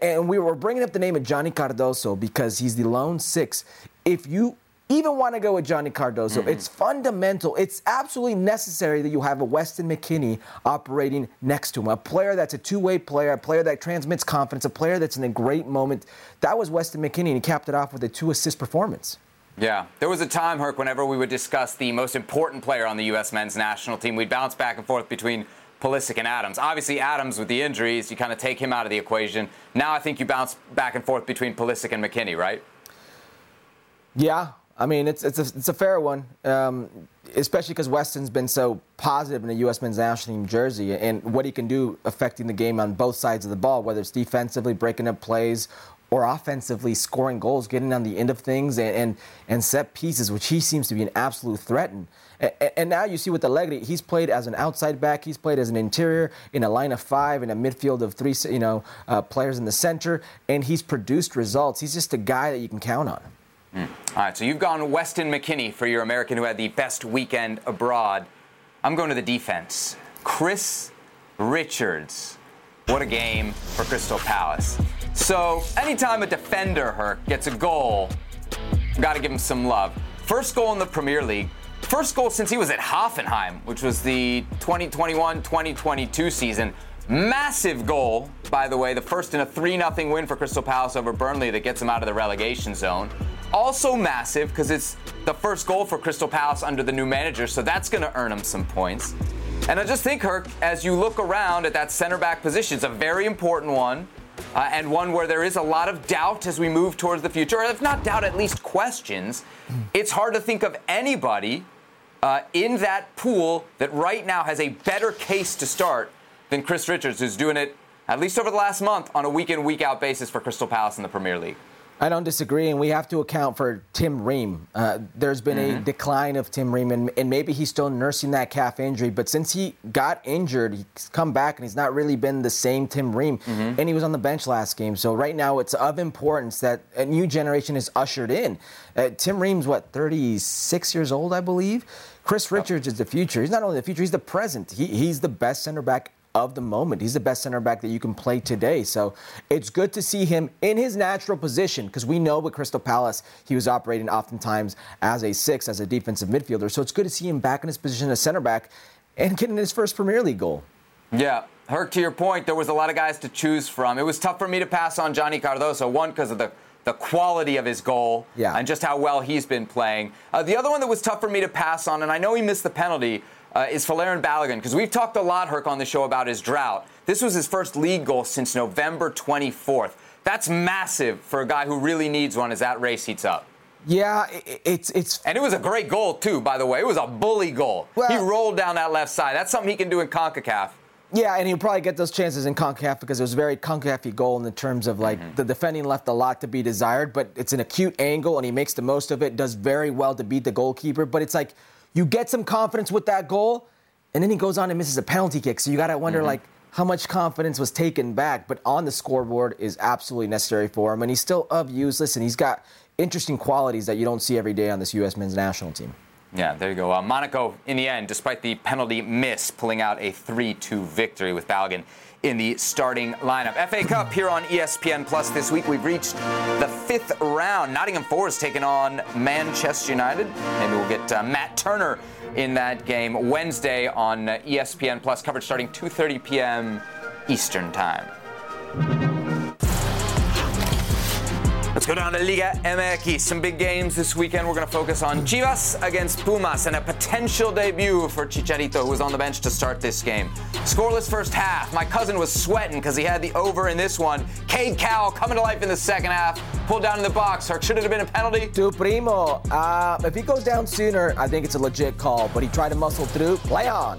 and we were bringing up the name of Johnny Cardoso because he's the lone six. If you even want to go with Johnny Cardoso. Mm-hmm. It's fundamental. It's absolutely necessary that you have a Weston McKennie operating next to him, a player that's a two-way player, a player that transmits confidence, a player that's in a great moment. That was Weston McKennie, and he capped it off with a two-assist performance. Yeah, there was a time, Herc, whenever we would discuss the most important player on the U.S. men's national team, we'd bounce back and forth between Pulisic and Adams. Obviously, Adams with the injuries, you kind of take him out of the equation. Now I think you bounce back and forth between Pulisic and McKennie, right? Yeah, I mean, it's it's a, it's a fair one, um, especially because Weston's been so positive in the U.S. men's national team jersey and what he can do affecting the game on both sides of the ball, whether it's defensively breaking up plays or offensively scoring goals, getting on the end of things and and, and set pieces, which he seems to be an absolute threat. And, and now you see with Allegri, he's played as an outside back, he's played as an interior in a line of five, in a midfield of three, you know, uh, players in the center, and he's produced results. He's just a guy that you can count on. Mm. All right, so you've gone Weston McKennie for your American who had the best weekend abroad. I'm going to the defense. Chris Richards. What a game for Crystal Palace. So, anytime a defender her gets a goal, got to give him some love. First goal in the Premier League. First goal since he was at Hoffenheim, which was the 2021 2022 season. Massive goal, by the way, the first in a 3 0 win for Crystal Palace over Burnley that gets them out of the relegation zone. Also massive because it's the first goal for Crystal Palace under the new manager, so that's going to earn him some points. And I just think, Herc, as you look around at that center back position, it's a very important one. Uh, and one where there is a lot of doubt as we move towards the future, or if not doubt, at least questions. It's hard to think of anybody uh, in that pool that right now has a better case to start than Chris Richards, who's doing it at least over the last month on a week in, week out basis for Crystal Palace in the Premier League. I don't disagree, and we have to account for Tim Ream. Uh, there's been mm-hmm. a decline of Tim Ream, and, and, maybe he's still nursing that calf injury. But since he got injured, he's come back, and he's not really been the same Tim Ream. Mm-hmm. And he was on the bench last game. So right now, it's of importance that a new generation is ushered in. Uh, Tim Ream's what 36 years old, I believe. Chris Richards is the future. He's not only the future; he's the present. He, he's the best center back of the moment. He's the best center back that you can play today. So it's good to see him in his natural position because we know with Crystal Palace, he was operating oftentimes as a six, as a defensive midfielder. So it's good to see him back in his position as center back and getting his first Premier League goal. Yeah. Herc, to your point, there was a lot of guys to choose from. It was tough for me to pass on Johnny Cardoso, one, because of the the quality of his goal yeah. and just how well he's been playing. Uh, the other one that was tough for me to pass on, and I know he missed the penalty, uh, is Folarin Balogun, because we've talked a lot, Herc, on the show about his drought. This was his first league goal since November 24th. That's massive for a guy who really needs one as that race heats up. Yeah, it's it's and it was a great goal too. By the way, it was a bully goal. Well, he rolled down that left side. That's something he can do in Concacaf. Yeah, and he'll probably get those chances in CONCACAF because it was a very CONCACAF goal in the terms of like mm-hmm. the defending left a lot to be desired, but it's an acute angle and he makes the most of it, does very well to beat the goalkeeper. But it's like you get some confidence with that goal, and then he goes on and misses a penalty kick. So you got to wonder, mm-hmm. like, how much confidence was taken back. But on the scoreboard is absolutely necessary for him, and he's still of use. Listen, he's got interesting qualities that you don't see every day on this U.S. men's national team. Yeah, there you go. Uh, Monaco, in the end, despite the penalty miss, pulling out a 3 2 victory with Balogun in the starting lineup. FA Cup here on ESPN Plus this week. We've reached the fifth round. Nottingham Forest taking on Manchester United. Maybe we'll get uh, Matt Turner in that game Wednesday on uh, ESPN Plus. Coverage starting 2:30 p.m. Eastern Time. Let's go down to Liga MX. Some big games this weekend. We're going to focus on Chivas against Pumas and a potential debut for Chicharito, who was on the bench to start this game. Scoreless first half. My cousin was sweating because he had the over in this one. Cade Cowell coming to life in the second half. Pulled down in the box. Should it have been a penalty? Tu primo. Uh, if he goes down sooner, I think it's a legit call, but he tried to muscle through. Play on.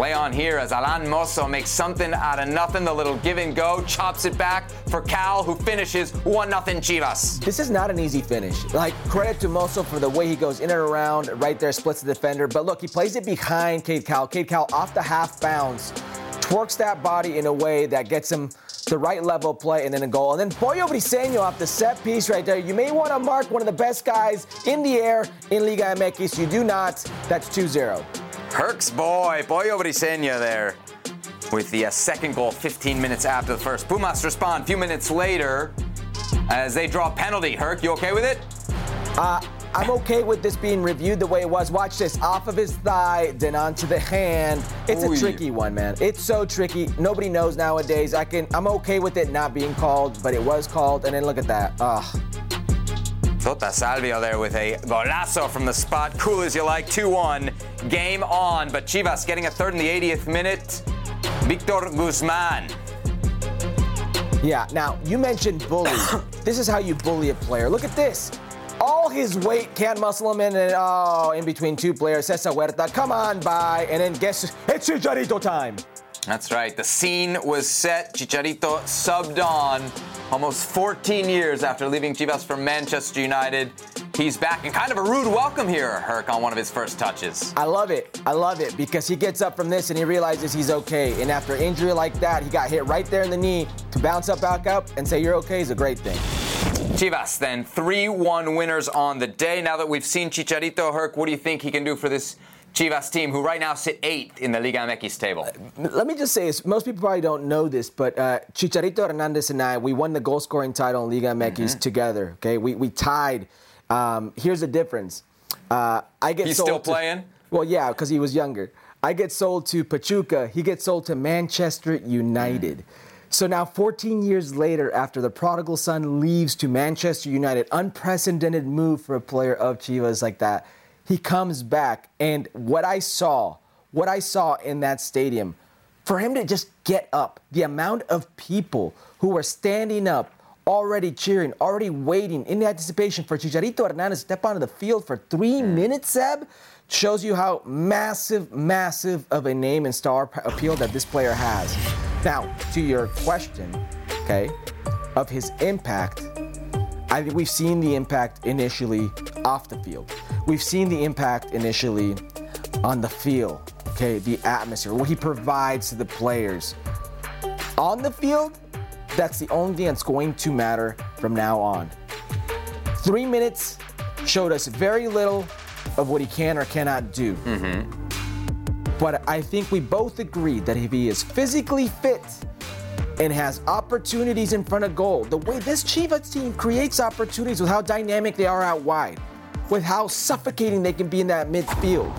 Play on here as Alan Mozo makes something out of nothing. The little give and go chops it back for Cowell, who finishes 1 0 Chivas. This is not an easy finish. Like, credit to Mozo for the way he goes in and around, right there, splits the defender. But look, he plays it behind Cade Cowell. Cade Cowell off the half bounce, twerks that body in a way that gets him the right level of play and then a goal. And then Pollo Briseño off the set piece right there. You may want to mark one of the best guys in the air in Liga MX. You do not. That's 2 0. Herc's boy, Pollo Briseño there with the uh, second goal 15 minutes after the first. Pumas respond a few minutes later as they draw a penalty. Herc, you okay with it? Uh, I'm okay with this being reviewed the way it was. Watch this off of his thigh, then onto the hand. It's a tricky one, man. It's so tricky. Nobody knows nowadays. I can. I'm okay with it not being called, but it was called. And then look at that. Ugh. Tota Salvio there with a golazo from the spot. Cool as you like. 2 1. Game on. But Chivas getting a third in the 80th minute. Victor Guzman. Yeah. Now you mentioned bully. <coughs> this is how you bully a player. Look at this. All his weight can't muscle him in, and oh, in between two players. Cesar Huerta, come on by, and then guess it's Chicharito time. That's right. The scene was set. Chicharito subbed on almost 14 years after leaving Chivas for Manchester United. He's back and kind of a rude welcome here, Herc, on one of his first touches. I love it. I love it because he gets up from this and he realizes he's okay. And after injury like that, he got hit right there in the knee to bounce up back up and say you're okay is a great thing. Chivas then 3-1 winners on the day. Now that we've seen Chicharito, Herc, what do you think he can do for this Chivas team, who right now sit eighth in the Liga MX table. Let me just say this. Most people probably don't know this, but uh, Chicharito Hernandez and I, we won the goal scoring title in Liga MX mm-hmm. together. Okay, we, we tied. Um, here's the difference. Uh, I get He's sold still to, playing? Well, yeah, because he was younger. I get sold to Pachuca. He gets sold to Manchester United. Mm. So now, 14 years later, after the prodigal son leaves to Manchester United, unprecedented move for a player of Chivas like that he comes back. And what I saw, what I saw in that stadium, for him to just get up, the amount of people who were standing up, already cheering, already waiting in anticipation for Chicharito Hernandez to step onto the field for three mm. minutes, Seb, shows you how massive, massive of a name and star appeal that this player has. Now, to your question, okay, of his impact, I think we've seen the impact initially off the field. We've seen the impact initially on the field, okay, the atmosphere, what he provides to the players. On the field, that's the only thing that's going to matter from now on. Three minutes showed us very little of what he can or cannot do. Mm-hmm. But I think we both agreed that if he is physically fit and has opportunities in front of goal, the way this Chivas team creates opportunities with how dynamic they are out wide, with how suffocating they can be in that midfield.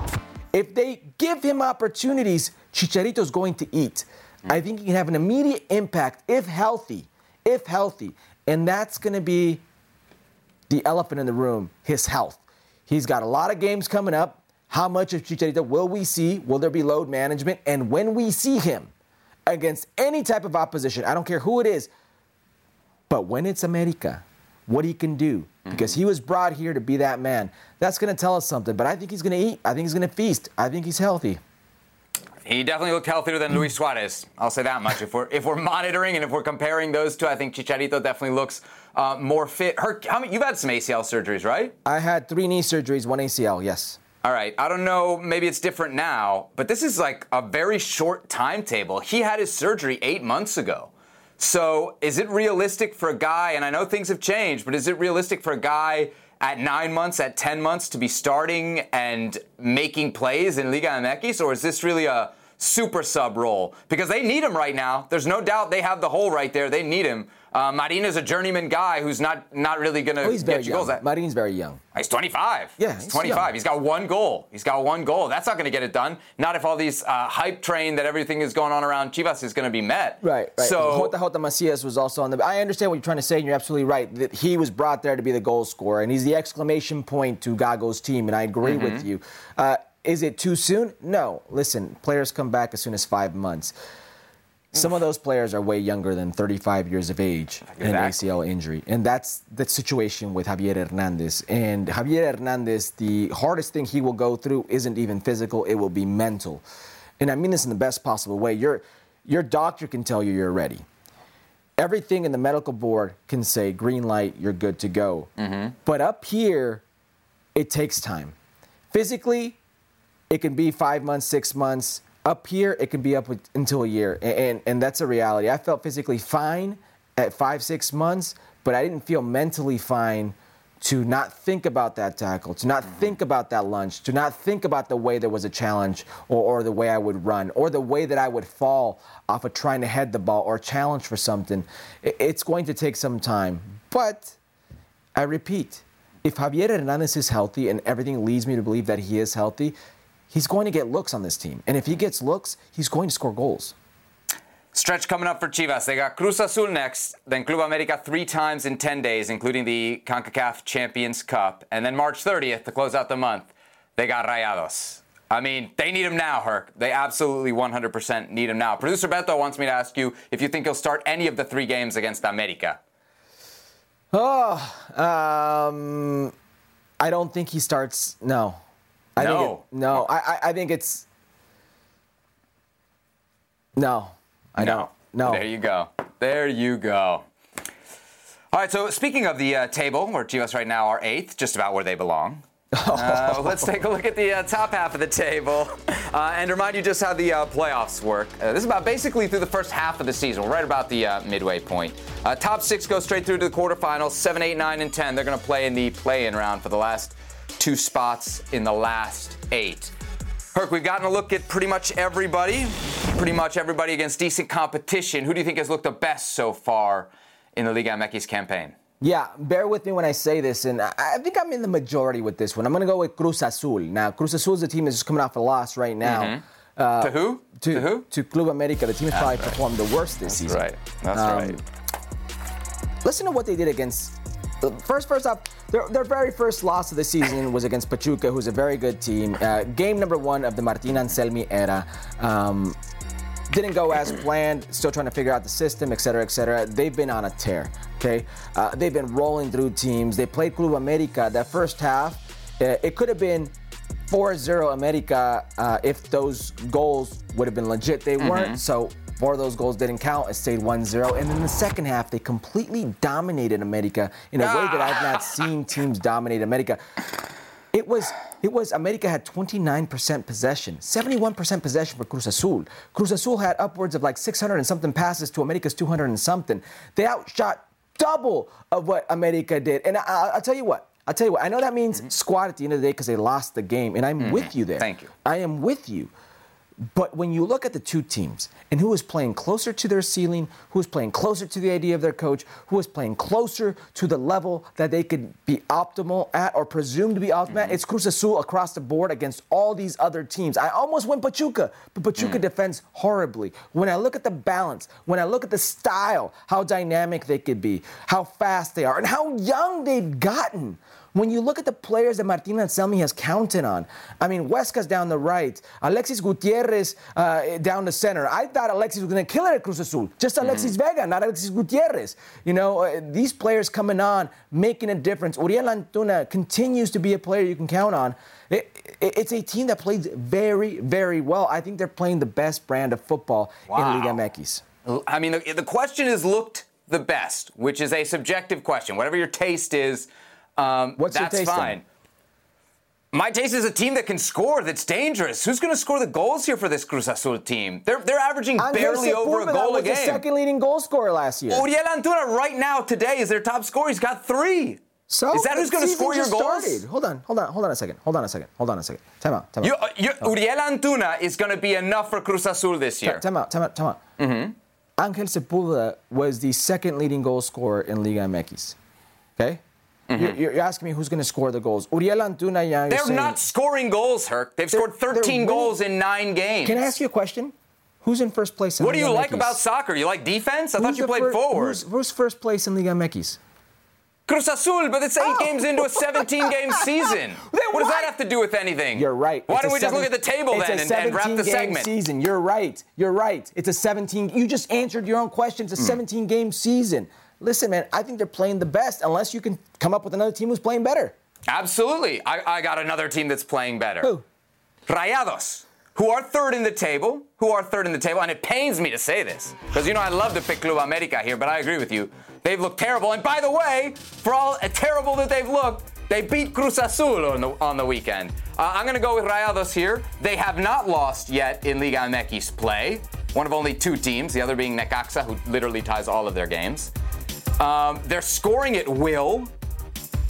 If they give him opportunities, Chicharito's going to eat. I think he can have an immediate impact if healthy, if healthy. And that's going to be the elephant in the room, his health. He's got a lot of games coming up. How much of Chicharito will we see? Will there be load management? And when we see him against any type of opposition, I don't care who it is, but when it's America, what he can do because he was brought here to be that man. That's going to tell us something. But I think he's going to eat. I think he's going to feast. I think he's healthy. He definitely looked healthier than Luis Suarez. I'll say that much. If we're if we're monitoring and if we're comparing those two, I think Chicharito definitely looks uh, more fit. Her, how many, you've had some ACL surgeries, right? I had three knee surgeries, one ACL. Yes. All right. I don't know. Maybe it's different now, but this is like a very short timetable. He had his surgery eight months ago. So is it realistic for a guy, and I know things have changed, but is it realistic for a guy at nine months, at 10 months to be starting and making plays in Liga MX, or is this really a super sub role because they need him right now. There's no doubt they have the hole right there. They need him. Uh, Marin's a journeyman guy who's not not really going to Oh, get you goals. Marin's very young. He's 25. Yeah, he's he's 25. young. He's got one goal. He's got one goal. That's not going to get it done. Not if all these uh, hype train that everything is going on around Chivas is going to be met. Right, right. So Jota Jota Macias was also on the. I understand what you're trying to say, and you're absolutely right. That he was brought there to be the goal scorer, and he's the exclamation point to Gago's team, and I agree Mm-hmm. with you. Uh, is it too soon? No. Listen, players come back as soon as five months. Some of those players are way younger than 35 years of age in an ACL injury. And that's the situation with Javier Hernandez. And Javier Hernandez, the hardest thing he will go through isn't even physical, it will be mental. And I mean this in the best possible way. Your, your doctor can tell you you're ready. Everything in the medical board can say green light, you're good to go. Mm-hmm. But up here, it takes time. Physically, it can be five months, six months. Up here, it can be up with, until a year, and, and and that's a reality. I felt physically fine at five, six months, but I didn't feel mentally fine to not think about that tackle, to not mm-hmm. think about that lunge, to not think about the way there was a challenge, or, or the way I would run, or the way that I would fall off of trying to head the ball or challenge for something. I- It's going to take some time, but I repeat, if Javier Hernandez is healthy and everything leads me to believe that he is healthy, he's going to get looks on this team. And if he gets looks, he's going to score goals. Stretch coming up for Chivas. They got Cruz Azul next, then Club America three times in 10 days, including the CONCACAF Champions Cup. And then March 30th, to close out the month, they got Rayados. I mean, they need him now, Herc. They absolutely 100% need him now. Producer Beto wants me to ask you if you think he'll start any of the three games against America. Oh, um, I don't think he starts. No. I Think No. it, no. I, I, I think it's. No. I don't. No. There you go. There you go. All right, so speaking of the uh, table, where Chivas right now are eighth, just about where they belong. <laughs> Uh, let's take a look at the uh, top half of the table uh, and remind you just how the uh, playoffs work. Uh, this is about basically through the first half of the season. Right about the uh, midway point. Uh, top six go straight through to the quarterfinals. Seven, eight, nine, and ten. They're going to play in the play-in round for the last two spots in the last eight. Herc, we've gotten a look at pretty much everybody, pretty much everybody against decent competition. Who do you think has looked the best so far in the Liga MX campaign? Yeah, bear with me when I say this, and I think I'm in the majority with this one. I'm going to go with Cruz Azul. Now, Cruz Azul is a team that's just coming off a loss right now. Uh, to who? to, to who? To Club America. The team has probably performed the worst this That's season. right. That's Um, right. Listen to what they did against. First, first off, their, their very first loss of the season was against Pachuca, who's a very good team. Uh, game number one of the Martin Anselmi era. Um, didn't go as <clears throat> planned. Still trying to figure out the system, et cetera, et cetera. They've been on a tear. Okay, uh, they've been rolling through teams. They played Club America that first half. Uh, it could have been 4-0 America uh, if those goals would have been legit. They weren't. So of those goals didn't count. It stayed 1-0. And in the second half, they completely dominated America in a way that I've not ah! seen teams dominate America. It was it was America had 29% possession, 71% possession for Cruz Azul. Cruz Azul had upwards of like 600 and something passes to America's 200 and something. They outshot double of what America did. And I, will tell you what. I'll tell you what. I know that means mm-hmm. squad at the end of the day because they lost the game, and I'm mm-hmm. with you there. Thank you. I am with you. But when you look at the two teams and who is playing closer to their ceiling, who is playing closer to the idea of their coach, who is playing closer to the level that they could be optimal at or presumed to be optimal at, mm-hmm. it's Cruz Azul across the board against all these other teams. I almost went Pachuca, but Pachuca mm. defends horribly. When I look at the balance, when I look at the style, how dynamic they could be, how fast they are, and how young they've gotten. When you look at the players that Martin Anselmi has counted on, I mean, Huescas down the right, Alexis Gutierrez uh, down the center. I thought Alexis was going to kill it at Cruz Azul. Just Alexis Vega, not Alexis Gutierrez. You know, uh, these players coming on, making a difference. Uriel Antuna continues to be a player you can count on. It, it- it's a team that plays very, very well. I think they're playing the best brand of football Wow. in Liga MX. I mean, the, the question is looked the best, which is a subjective question. Whatever your taste is, um, What's your that's taste then? fine. My taste is a team that can score, that's dangerous. Who's going to score the goals here for this Cruz Azul team? They're, they're averaging Andres barely over a Sepulveda goal a was the second leading goal scorer last year. Uriel Antuna right now today is their top scorer. He's got three. So Is that who's gonna score your goals? started. Hold on, hold on, hold on a second. Hold on a second. Hold on a second. Time out. Time out. You, uh, you, Uriel Antuna is going to be enough for Cruz Azul this year. Time out. Time out. Time out. Mm-hmm. Angel Sepulveda was the second leading goal scorer in Liga MX. Okay. You're, you're asking me who's going to score the goals. Uriel Antuna. Yeah, Mm-hmm. They're saying- not scoring goals, Herc. They've scored 13 goals in nine games. Can I ask you a question? Who's in first place? In the Liga? What do you like MX? about soccer? You like defense? I Who's thought you played fir- forward. Who's, who's first place in Liga MX? Cruz Azul, but it's eight Oh. games into a 17 <laughs> game season. What does that have to do with anything? You're right. Why It's don't we just look at the table then and, and wrap the 17 game segment? Season. You're right. You're right. It's a 17. You just answered your own question. It's a 17 game season. Listen, man. I think they're playing the best, unless you can come up with another team who's playing better. Absolutely. I, I got another team that's playing better. Who? Rayados, who are third in the table, who are third in the table, and it pains me to say this, because you know I love to pick Club America here, but I agree with you. They've looked terrible, and by the way, for all terrible that they've looked, they beat Cruz Azul on the, on the weekend. Uh, I'm going to go with Rayados here. They have not lost yet in Liga MX play. One of only two teams, the other being Necaxa, who literally ties all of their games. Um, they're scoring at will.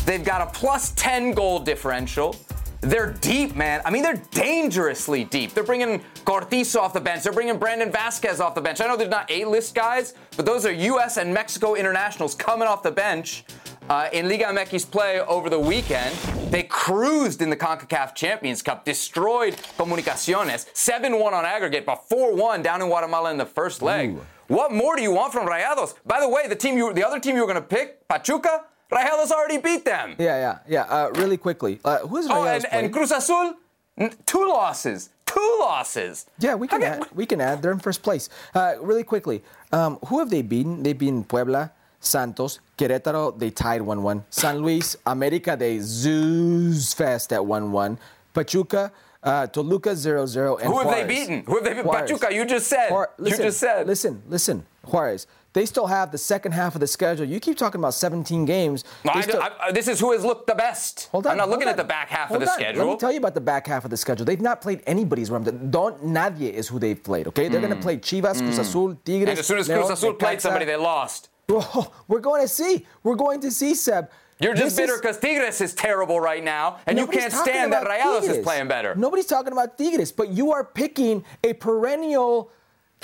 They've got a plus 10 goal differential. They're deep, man. I mean, they're dangerously deep. They're bringing Cortizo off the bench. They're bringing Brandon Vazquez off the bench. I know they're not A-list guys, but those are U.S. and Mexico internationals coming off the bench uh, in Liga MX play over the weekend. They cruised in the CONCACAF Champions Cup, destroyed Comunicaciones, 7-1 on aggregate, but 4-1 down in Guatemala in the first leg. What more do you want from Rayados? By the way, the team you, the other team you were going to pick, Pachuca, Rayados already beat them. Yeah, yeah, yeah. Uh, really quickly. Uh, who's Oh, Rayados and, and Cruz Azul, n- two losses. Two losses. Yeah, we can Okay. add. We can add. They're in first place. Uh, really quickly, um, who have they beaten? They've beaten Puebla, Santos, Querétaro. They tied 1-1. San Luis, America. They zoos fast at 1-1. Pachuca, uh, Toluca 0-0. And Who have they beaten? Who have they beaten? Juarez. Pachuca, you just said. Juar- you listen, just said. Listen, listen, Juarez. They still have the second half of the schedule. You keep talking about 17 games. No, I- still- I- this is who has looked the best. Hold on. I'm not looking hold at the back half Hold of the on. schedule. Let me tell you about the back half of the schedule. They've not played anybody's run. Don Nadie is who they've played, okay? They're going to play Chivas, Cruz Azul, Tigres. Hmm. and as soon as Cruz Azul played Necaxa. somebody, they lost. Whoa, <laughs> we're going to see. We're going to see, Seb. You're just This bitter because Tigres is terrible right now, and you can't stand that Rayados is playing better. Nobody's talking about Tigres, but you are picking a perennial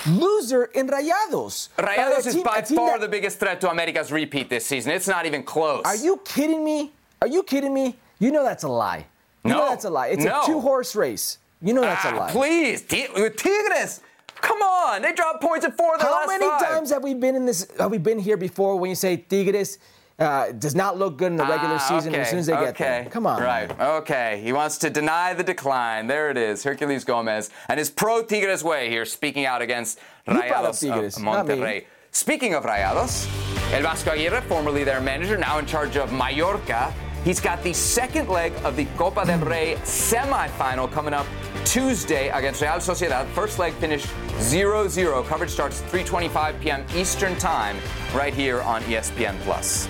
loser in Rayados. Uh, Rayados a is by far that- the biggest threat to America's repeat this season. It's not even close. Are you kidding me? Are you kidding me? You know that's a lie. You know No. that's a lie. It's No. a two-horse race. You know that's a Ah, lie. Please, with Tigres. Come on, they dropped points at four of their How last many five. times have we been in this? Have we been here before when you say Tigres uh, does not look good in the regular Ah, season okay, as soon as they get there? Come on, Right. man. Okay. He wants to deny the decline. There it is. Herculez Gomez and his pro Tigres way here, speaking out against You Rayados Tigres, of. Monterrey. Speaking of Rayados, El Vasco Aguirre, formerly their manager, now in charge of Mallorca. He's got the second leg of the Copa del hmm. Rey semifinal coming up Tuesday against Real Sociedad. First leg finished 0-0. Coverage starts 3:25 p.m. Eastern Time right here on ESPN Plus.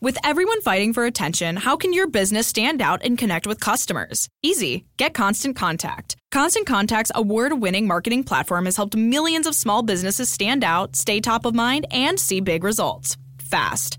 With everyone fighting for attention, how can your business stand out and connect with customers? Easy. Get Constant Contact. Constant Contact's award winning marketing platform has helped millions of small businesses stand out, stay top of mind, and see big results fast.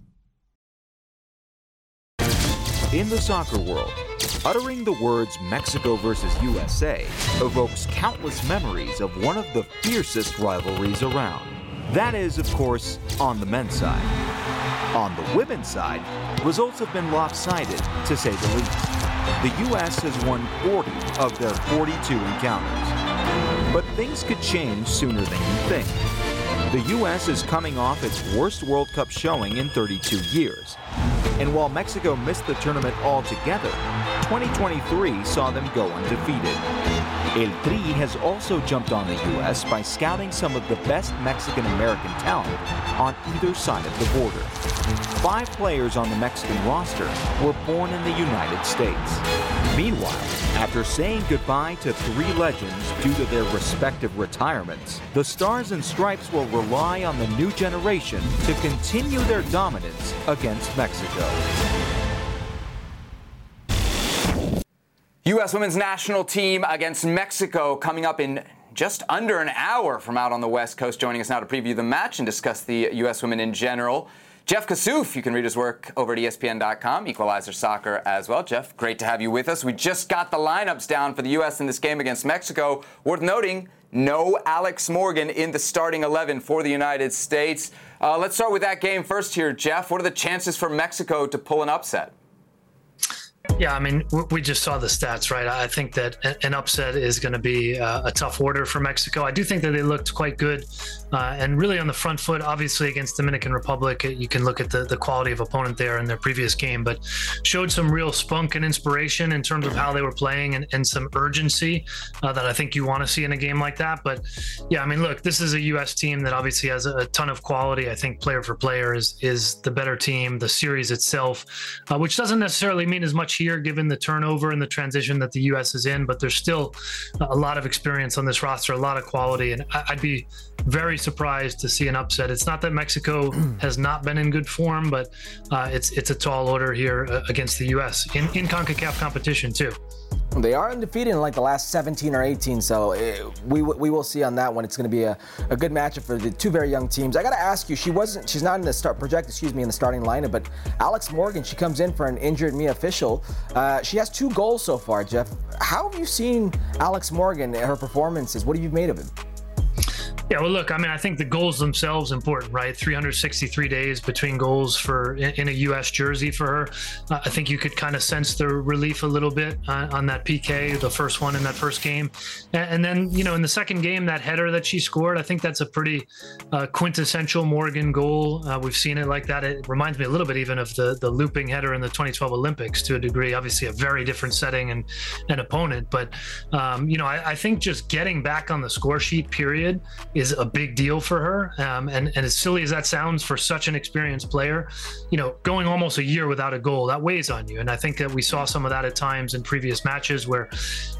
In the soccer world, uttering the words Mexico versus USA evokes countless memories of one of the fiercest rivalries around. That is, of course, on the men's side. On the women's side, results have been lopsided, to say the least. The U.S. has won 40 of their 42 encounters. But things could change sooner than you think. The U.S. is coming off its worst World Cup showing in 32 years. And while Mexico missed the tournament altogether, 2023 saw them go undefeated. El Tri has also jumped on the U.S. by scouting some of the best Mexican American talent on either side of the border. Five players on the Mexican roster were born in the United States. Meanwhile, after saying goodbye to three legends due to their respective retirements, the Stars and Stripes will rely on the new generation to continue their dominance against Mexico. U.S. women's national team against Mexico coming up in just under an hour from out on the West Coast. Joining us now to preview the match and discuss the U.S. women in general. Jeff Kassouf, you can read his work over at ESPN.com, Equalizer Soccer as well. Jeff, great to have you with us. We just got the lineups down for the U.S. in this game against Mexico. Worth noting, no Alex Morgan in the starting 11 for the United States. Uh, let's start with that game first here, Jeff. What are the chances for Mexico to pull an upset? Yeah, I mean, we just saw the stats, right? I think that an upset is going to be uh, a tough order for Mexico. I do think that they looked quite good uh, and really on the front foot, obviously against Dominican Republic. You can look at the, the quality of opponent there in their previous game, but showed some real spunk and inspiration in terms of how they were playing and, and some urgency uh, that I think you want to see in a game like that. But yeah, I mean, look, this is a U.S. team that obviously has a, ton of quality. I think player for player is is the better team. The series itself, uh, which doesn't necessarily mean as much here given the turnover and the transition that the U.S. is in, but there's still a lot of experience on this roster, a lot of quality, and I'd be very surprised to see an upset. It's not that Mexico <clears throat> has not been in good form, but uh, it's it's a tall order here uh, against the U.S. in in Concacaf competition too. They are undefeated in like the last 17 or 18, so it, we we will see on that one. It's going to be a, a good matchup for the two very young teams. I got to ask you, she wasn't, she's not in the start project, excuse me, in the starting lineup, but Alex Morgan, she comes in for an injured Mia Fishel. Uh, she has two goals so far, Jeff. How have you seen Alex Morgan, and her performances? What have you made of it? Yeah, well, look, I mean, I think the goals themselves important, right? 363 days between goals for in, a U.S. jersey for her. Uh, I think you could kind of sense the relief a little bit uh, on that PK, the first one in that first game, and, then you know in the second game that header that she scored, I think that's a pretty uh, quintessential Morgan goal. Uh, we've seen it like that. It reminds me a little bit even of the the looping header in the 2012 Olympics to a degree. Obviously, a very different setting and an opponent, but um, you know, I, I think just getting back on the score sheet period a big deal for her. Um, and, and as silly as that sounds for such an experienced player, you know, going almost a year without a goal, that weighs on you. And I think that we saw some of that at times in previous matches where,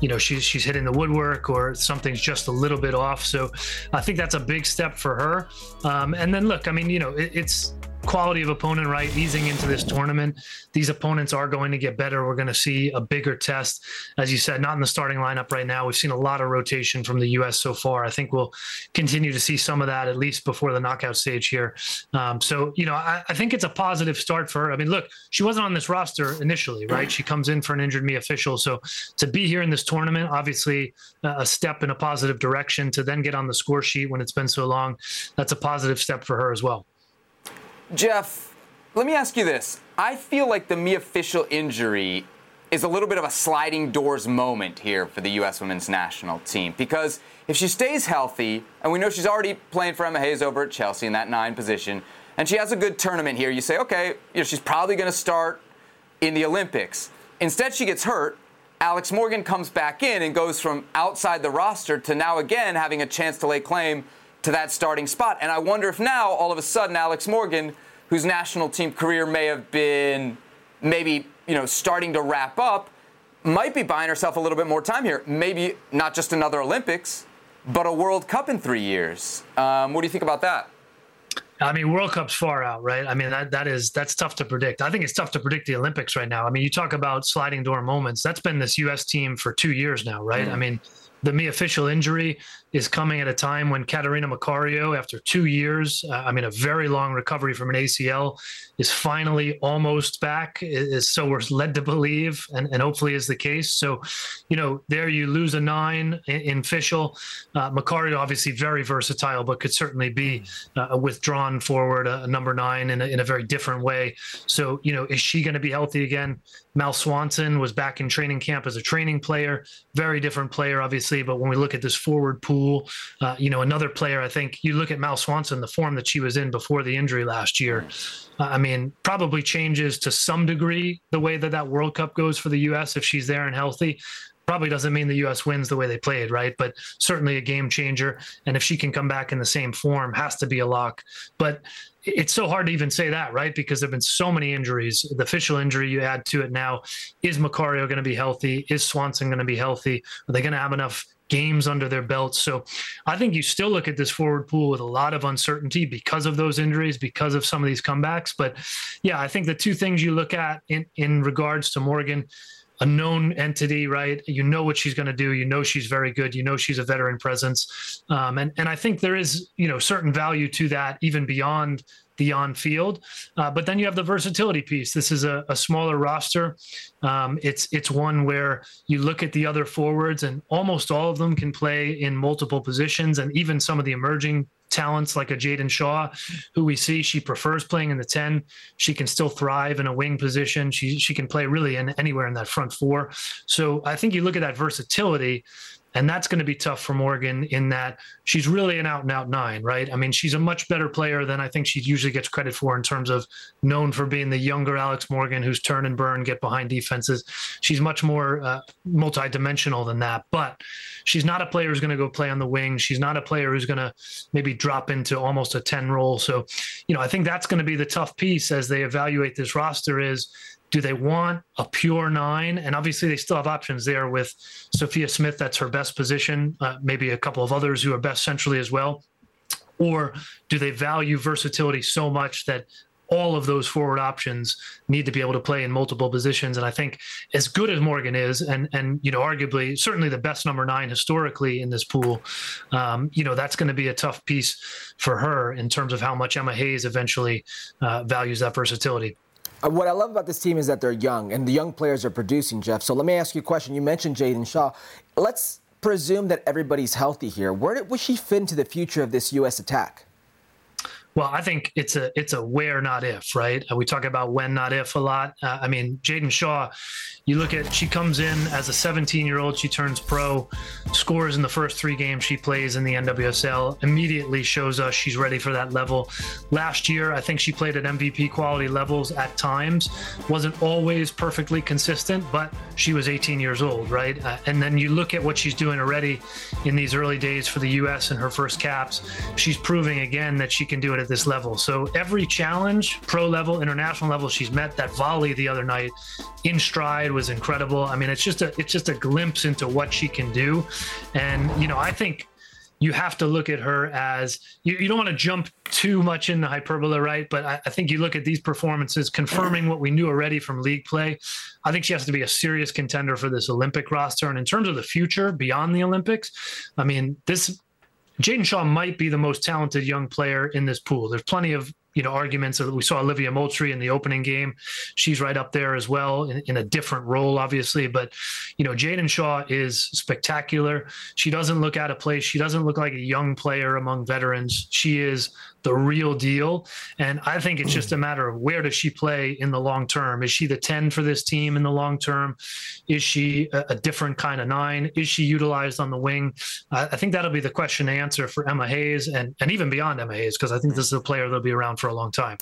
you know, she's, she's hitting the woodwork or something's just a little bit off. So I think that's a big step for her. Um, and then look, I mean, you know, it, it's, quality of opponent, right? Easing into this tournament, these opponents are going to get better. We're going to see a bigger test, as you said, not in the starting lineup right now. We've seen a lot of rotation from the U.S. so far. I think we'll continue to see some of that at least before the knockout stage here. Um, so, you know, I, I, think it's a positive start for her. I mean, look, she wasn't on this roster initially, right? She comes in for an injured Mia Fishel So to be here in this tournament, obviously a step in a positive direction. To then get on the score sheet when it's been so long, that's a positive step for her as well. Jeff, let me ask you this. I feel like the Mia Fishel injury is a little bit of a sliding doors moment here for the U.S. women's national team because if she stays healthy, and we know she's already playing for Emma Hayes over at Chelsea in that nine position, and she has a good tournament here, you say, okay, you know, she's probably going to start in the Olympics. Instead, she gets hurt. Alex Morgan comes back in and goes from outside the roster to now again having a chance to lay claim to that starting spot. And I wonder if now, all of a sudden, Alex Morgan, whose national team career may have been maybe, you know, starting to wrap up, might be buying herself a little bit more time here. Maybe not just another Olympics, but a World Cup in three years. Um, what do you think about that? I mean, World Cup's far out, right? I mean, that that is that's tough to predict. I think it's tough to predict the Olympics right now. I mean, you talk about sliding door moments. That's been this U.S. team for two years now, right? Mm. I mean, the Mia Fishel injury is coming at a time when Catarina Macario, after two years, uh, I mean, a very long recovery from an ACL, is finally almost back. Is so we're led to believe, and, and hopefully is the case. So, you know, there you lose a nine in, in Fishel. Uh, Macario, obviously very versatile, but could certainly be uh, a withdrawn forward, a, a number nine in a, in a very different way. So, you know, is she going to be healthy again? Mal Swanson was back in training camp as a training player, very different player, obviously. But when we look at this forward pool, Uh, you know, another player, I think you look at Mal Swanson, the form that she was in before the injury last year. Uh, I mean, probably changes to some degree the way that that World Cup goes for the U.S. if she's there and healthy probably doesn't mean the U.S. wins the way they played, right? But certainly a game changer. And if she can come back in the same form, has to be a lock. But it's so hard to even say that, right? Because there've been so many injuries. The official injury you add to it now is Macario going to be healthy? Is Swanson going to be healthy? Are they going to have enough games under their belts. So I think you still look at this forward pool with a lot of uncertainty because of those injuries, because of some of these comebacks. But yeah, I think the two things you look at in, in regards to Morgan, a known entity, right? You know what she's going to do. You know she's very good. You know she's a veteran presence, um, and and I think there is you know certain value to that even beyond the on field. Uh, but then you have the versatility piece. This is a, a smaller roster. Um, it's it's one where you look at the other forwards, and almost all of them can play in multiple positions, and even some of the emerging talents like a Jaedyn Shaw, who we see she prefers playing in the 10. She can still thrive in a wing position. She she can play really in anywhere in that front four. So I think you look at that versatility and that's going to be tough for Morgan in that she's really an out and out nine, right? I mean, she's a much better player than I think she usually gets credit for in terms of known for being the younger Alex Morgan who's turn and burn, get behind defenses. She's much more uh, multidimensional than that, but she's not a player who's going to go play on the wing. She's not a player who's going to maybe drop into almost a 10 role. So, you know, I think that's going to be the tough piece as they evaluate this roster is do they want a pure nine? And obviously, they still have options there with Sophia Smith. That's her best position. Uh, maybe a couple of others who are best centrally as well. Or do they value versatility so much that all of those forward options need to be able to play in multiple positions. And I think as good as Morgan is, and and you know, arguably certainly the best number nine historically in this pool, um, you know, that's going to be a tough piece for her in terms of how much Emma Hayes eventually uh, values that versatility. Uh, what I love about this team is that they're young, and the young players are producing, Jeff. So let me ask you a question. You mentioned Jaedyn Shaw. Let's presume that everybody's healthy here. Where would she fit into the future of this U.S. attack? Well, I think it's a it's a where not if, right? We talk about when not if a lot. Uh, I mean, Jaedyn Shaw, you look at she comes in as a 17 year old, she turns pro, scores in the first three games she plays in the NWSL, immediately shows us she's ready for that level. Last year, I think she played at MVP quality levels at times, wasn't always perfectly consistent, but she was 18 years old, right? Uh, and then you look at what she's doing already in these early days for the U.S. and her first caps. She's proving again that she can do it at this level. So every challenge, pro level, international level, she's met. That volley the other night in stride was incredible. I mean, it's just a it's just a glimpse into what she can do, and you know, I think you have to look at her as you, you don't want to jump too much in the hyperbole, right? But I, I, think you look at these performances, confirming what we knew already from league play. I think she has to be a serious contender for this Olympic roster. And in terms of the future beyond the Olympics, I mean, this Jaedyn Shaw might be the most talented young player in this pool. There's plenty of you know arguments that we saw Olivia Moultrie in the opening game. She's right up there as well in, in a different role, obviously. But you know, Jaedyn Shaw is spectacular. She doesn't look out of place. She doesn't look like a young player among veterans. She is the real deal. And I think it's just a matter of where does she play in the long term? Is she the 10 for this team in the long term? Is she a, a different kind of nine? Is she utilized on the wing? I think that'll be the question to answer for Emma Hayes and, and even beyond Emma Hayes, because I think this is a player that'll be around for a long time.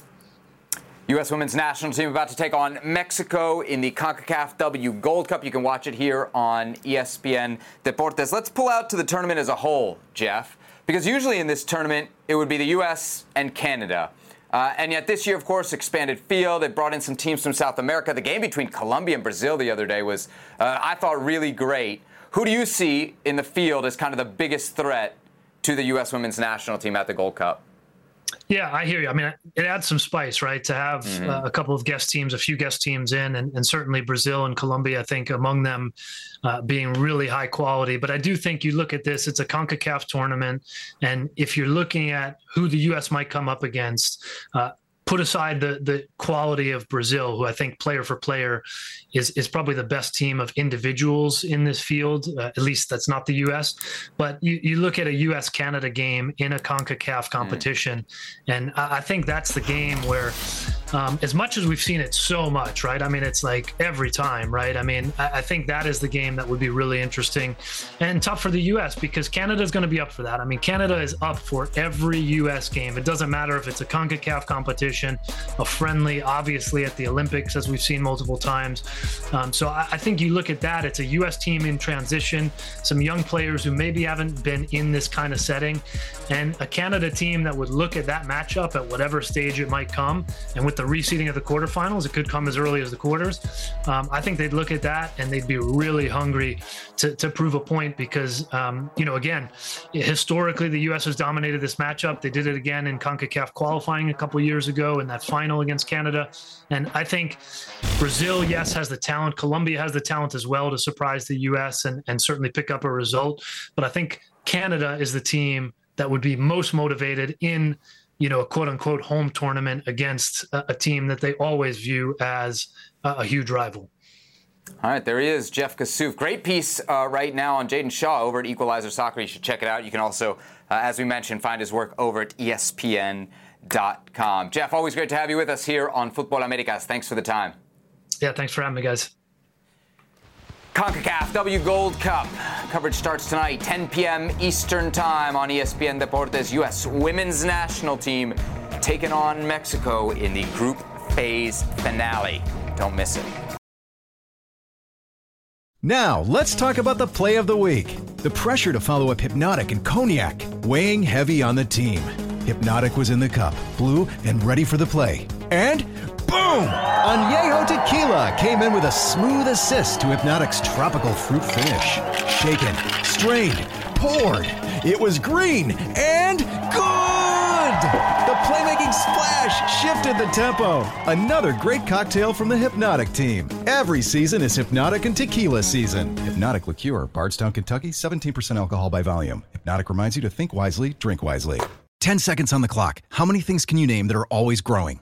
U.S. women's national team about to take on Mexico in the CONCACAF W Gold Cup. You can watch it here on ESPN Deportes. Let's pull out to the tournament as a whole, Jeff, because usually in this tournament it would be the U.S. and Canada. Uh, and yet this year, of course, expanded field. They brought in some teams from South America. The game between Colombia and Brazil the other day was, uh, I thought, really great. Who do you see in the field as kind of the biggest threat to the U.S. women's national team at the Gold Cup? Yeah, I hear you. I mean, it adds some spice, right? To have mm-hmm. uh, a couple of guest teams, a few guest teams in, and, and certainly Brazil and Colombia, I think, among them uh, being really high quality. But I do think you look at this, it's a CONCACAF tournament. And if you're looking at who the U.S. might come up against, uh, put aside the the quality of Brazil, who I think player for player is is probably the best team of individuals in this field. Uh, at least that's not the U.S. But you, you look at a U.S. Canada game in a Concacaf mm. competition, mm. and I, I, think that's the game where, um, as much as we've seen it so much, right? I mean, it's like every time, right? I mean, I, I think that is the game that would be really interesting and tough for the U.S. because Canada is going to be up for that. I mean, Canada is up for every U.S. game. It doesn't matter if it's a Concacaf competition a friendly, obviously, at the Olympics, as we've seen multiple times. Um, so I, I, think you look at that, it's a U.S. team in transition, some young players who maybe haven't been in this kind of setting, and a Canada team that would look at that matchup at whatever stage it might come. And with the reseeding of the quarterfinals, it could come as early as the quarters. Um, I think they'd look at that and they'd be really hungry to, to prove a point because, um, you know, again, historically, the U.S. has dominated this matchup. They did it again in CONCACAF qualifying a couple years ago in that final against Canada. And I think Brazil, yes, has the talent. Colombia has the talent as well to surprise the U.S. and, and certainly pick up a result. But I think Canada is the team that would be most motivated in you know, a quote unquote home tournament against a, a team that they always view as a, a, huge rival. All right, there he is, Jeff Kassouf. Great piece uh, right now on Jaedyn Shaw over at Equalizer Soccer. You should check it out. You can also, uh, as we mentioned, find his work over at ESPN.com. Jeff, always great to have you with us here on Futbol Americas. Thanks for the time. Yeah, thanks for having me, guys. CONCACAF W Gold Cup. Coverage starts tonight, 10 p.m. Eastern Time on ESPN Deportes. U.S. women's national team taking on Mexico in the group phase finale. Don't miss it. Now, let's talk about the play of the week. The pressure to follow up Hpnotiq and Cognac, weighing heavy on the team. Hpnotiq was in the cup, blue, and ready for the play. And boom! Añejo Tequila came in with a smooth assist to Hpnotiq's tropical fruit finish. Shaken, strained, poured. It was green and good! The playmaking splash shifted the tempo. Another great cocktail from the Hpnotiq team. Every season is Hpnotiq and Tequila season. Hpnotiq Liqueur, Bardstown, Kentucky, 17% alcohol by volume. Hpnotiq reminds you to think wisely, drink wisely. 10 seconds on the clock. How many things can you name that are always growing?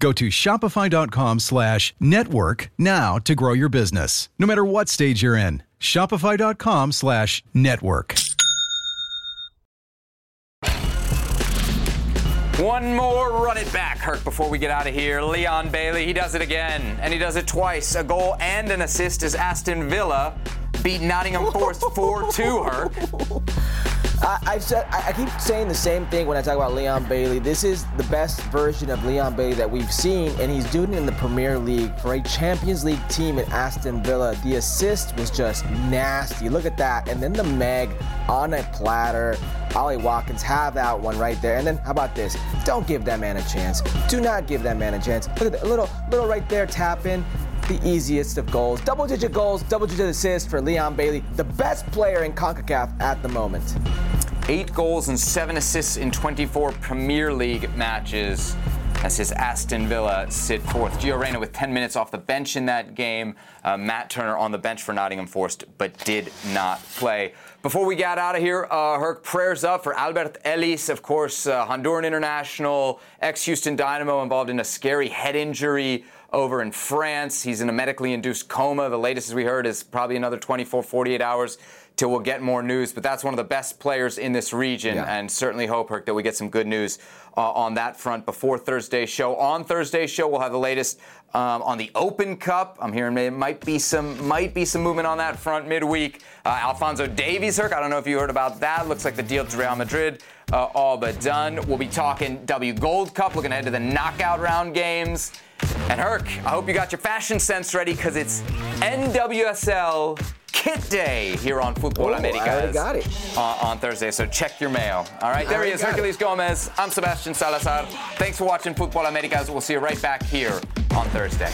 Go to shopify.com slash network now to grow your business, no matter what stage you're in. Shopify.com slash network. One more run it back, Herc, before we get out of here. Leon Bailey, he does it again, and he does it twice. A goal and an assist as Aston Villa beat Nottingham Forest 4 2, Herc. I, have said I keep saying the same thing when I talk about Leon Bailey. This is the best version of Leon Bailey that we've seen, and he's doing it in the Premier League for a Champions League team at Aston Villa. The assist was just nasty. Look at that, and then the Meg on a platter. Ollie Watkins have that one right there. And then how about this? Don't give that man a chance. Do not give that man a chance. Look at that little little right there tap in the easiest of goals. Double digit goals, double digit assists for Leon Bailey, the best player in CONCACAF at the moment. Eight goals and seven assists in 24 Premier League matches as his Aston Villa sit fourth. Gio Reyna with 10 minutes off the bench in that game. Uh, Matt Turner on the bench for Nottingham Forest, but did not play. Before we get out of here, uh, her prayers up for Alberth Elis, of course, uh, Honduran international, ex Houston Dynamo, involved in a scary head injury over in France. He's in a medically induced coma. The latest, as we heard, is probably another 24, 48 hours till we'll get more news. But that's one of the best players in this region, yeah. and certainly hope, Herc, that we get some good news uh, on that front before Thursday's show. On Thursday's show, we'll have the latest um, on the Open Cup. I'm hearing there might be some might be some movement on that front midweek. Uh, Alphonso Davies, Herc, I don't know if you heard about that. Looks like the deal to Real Madrid uh, all but done. We'll be talking W Gold Cup, looking ahead to the knockout round games. And Herc, I hope you got your fashion sense ready because it's NWSL Kit Day here on Futbol Oh, I Americas. got it. uh, on Thursday, so check your mail. All right, there he is, Herculez Gomez. I'm Sebastian Salazar. Thanks for watching Futbol Americas. We'll see you right back here on Thursday.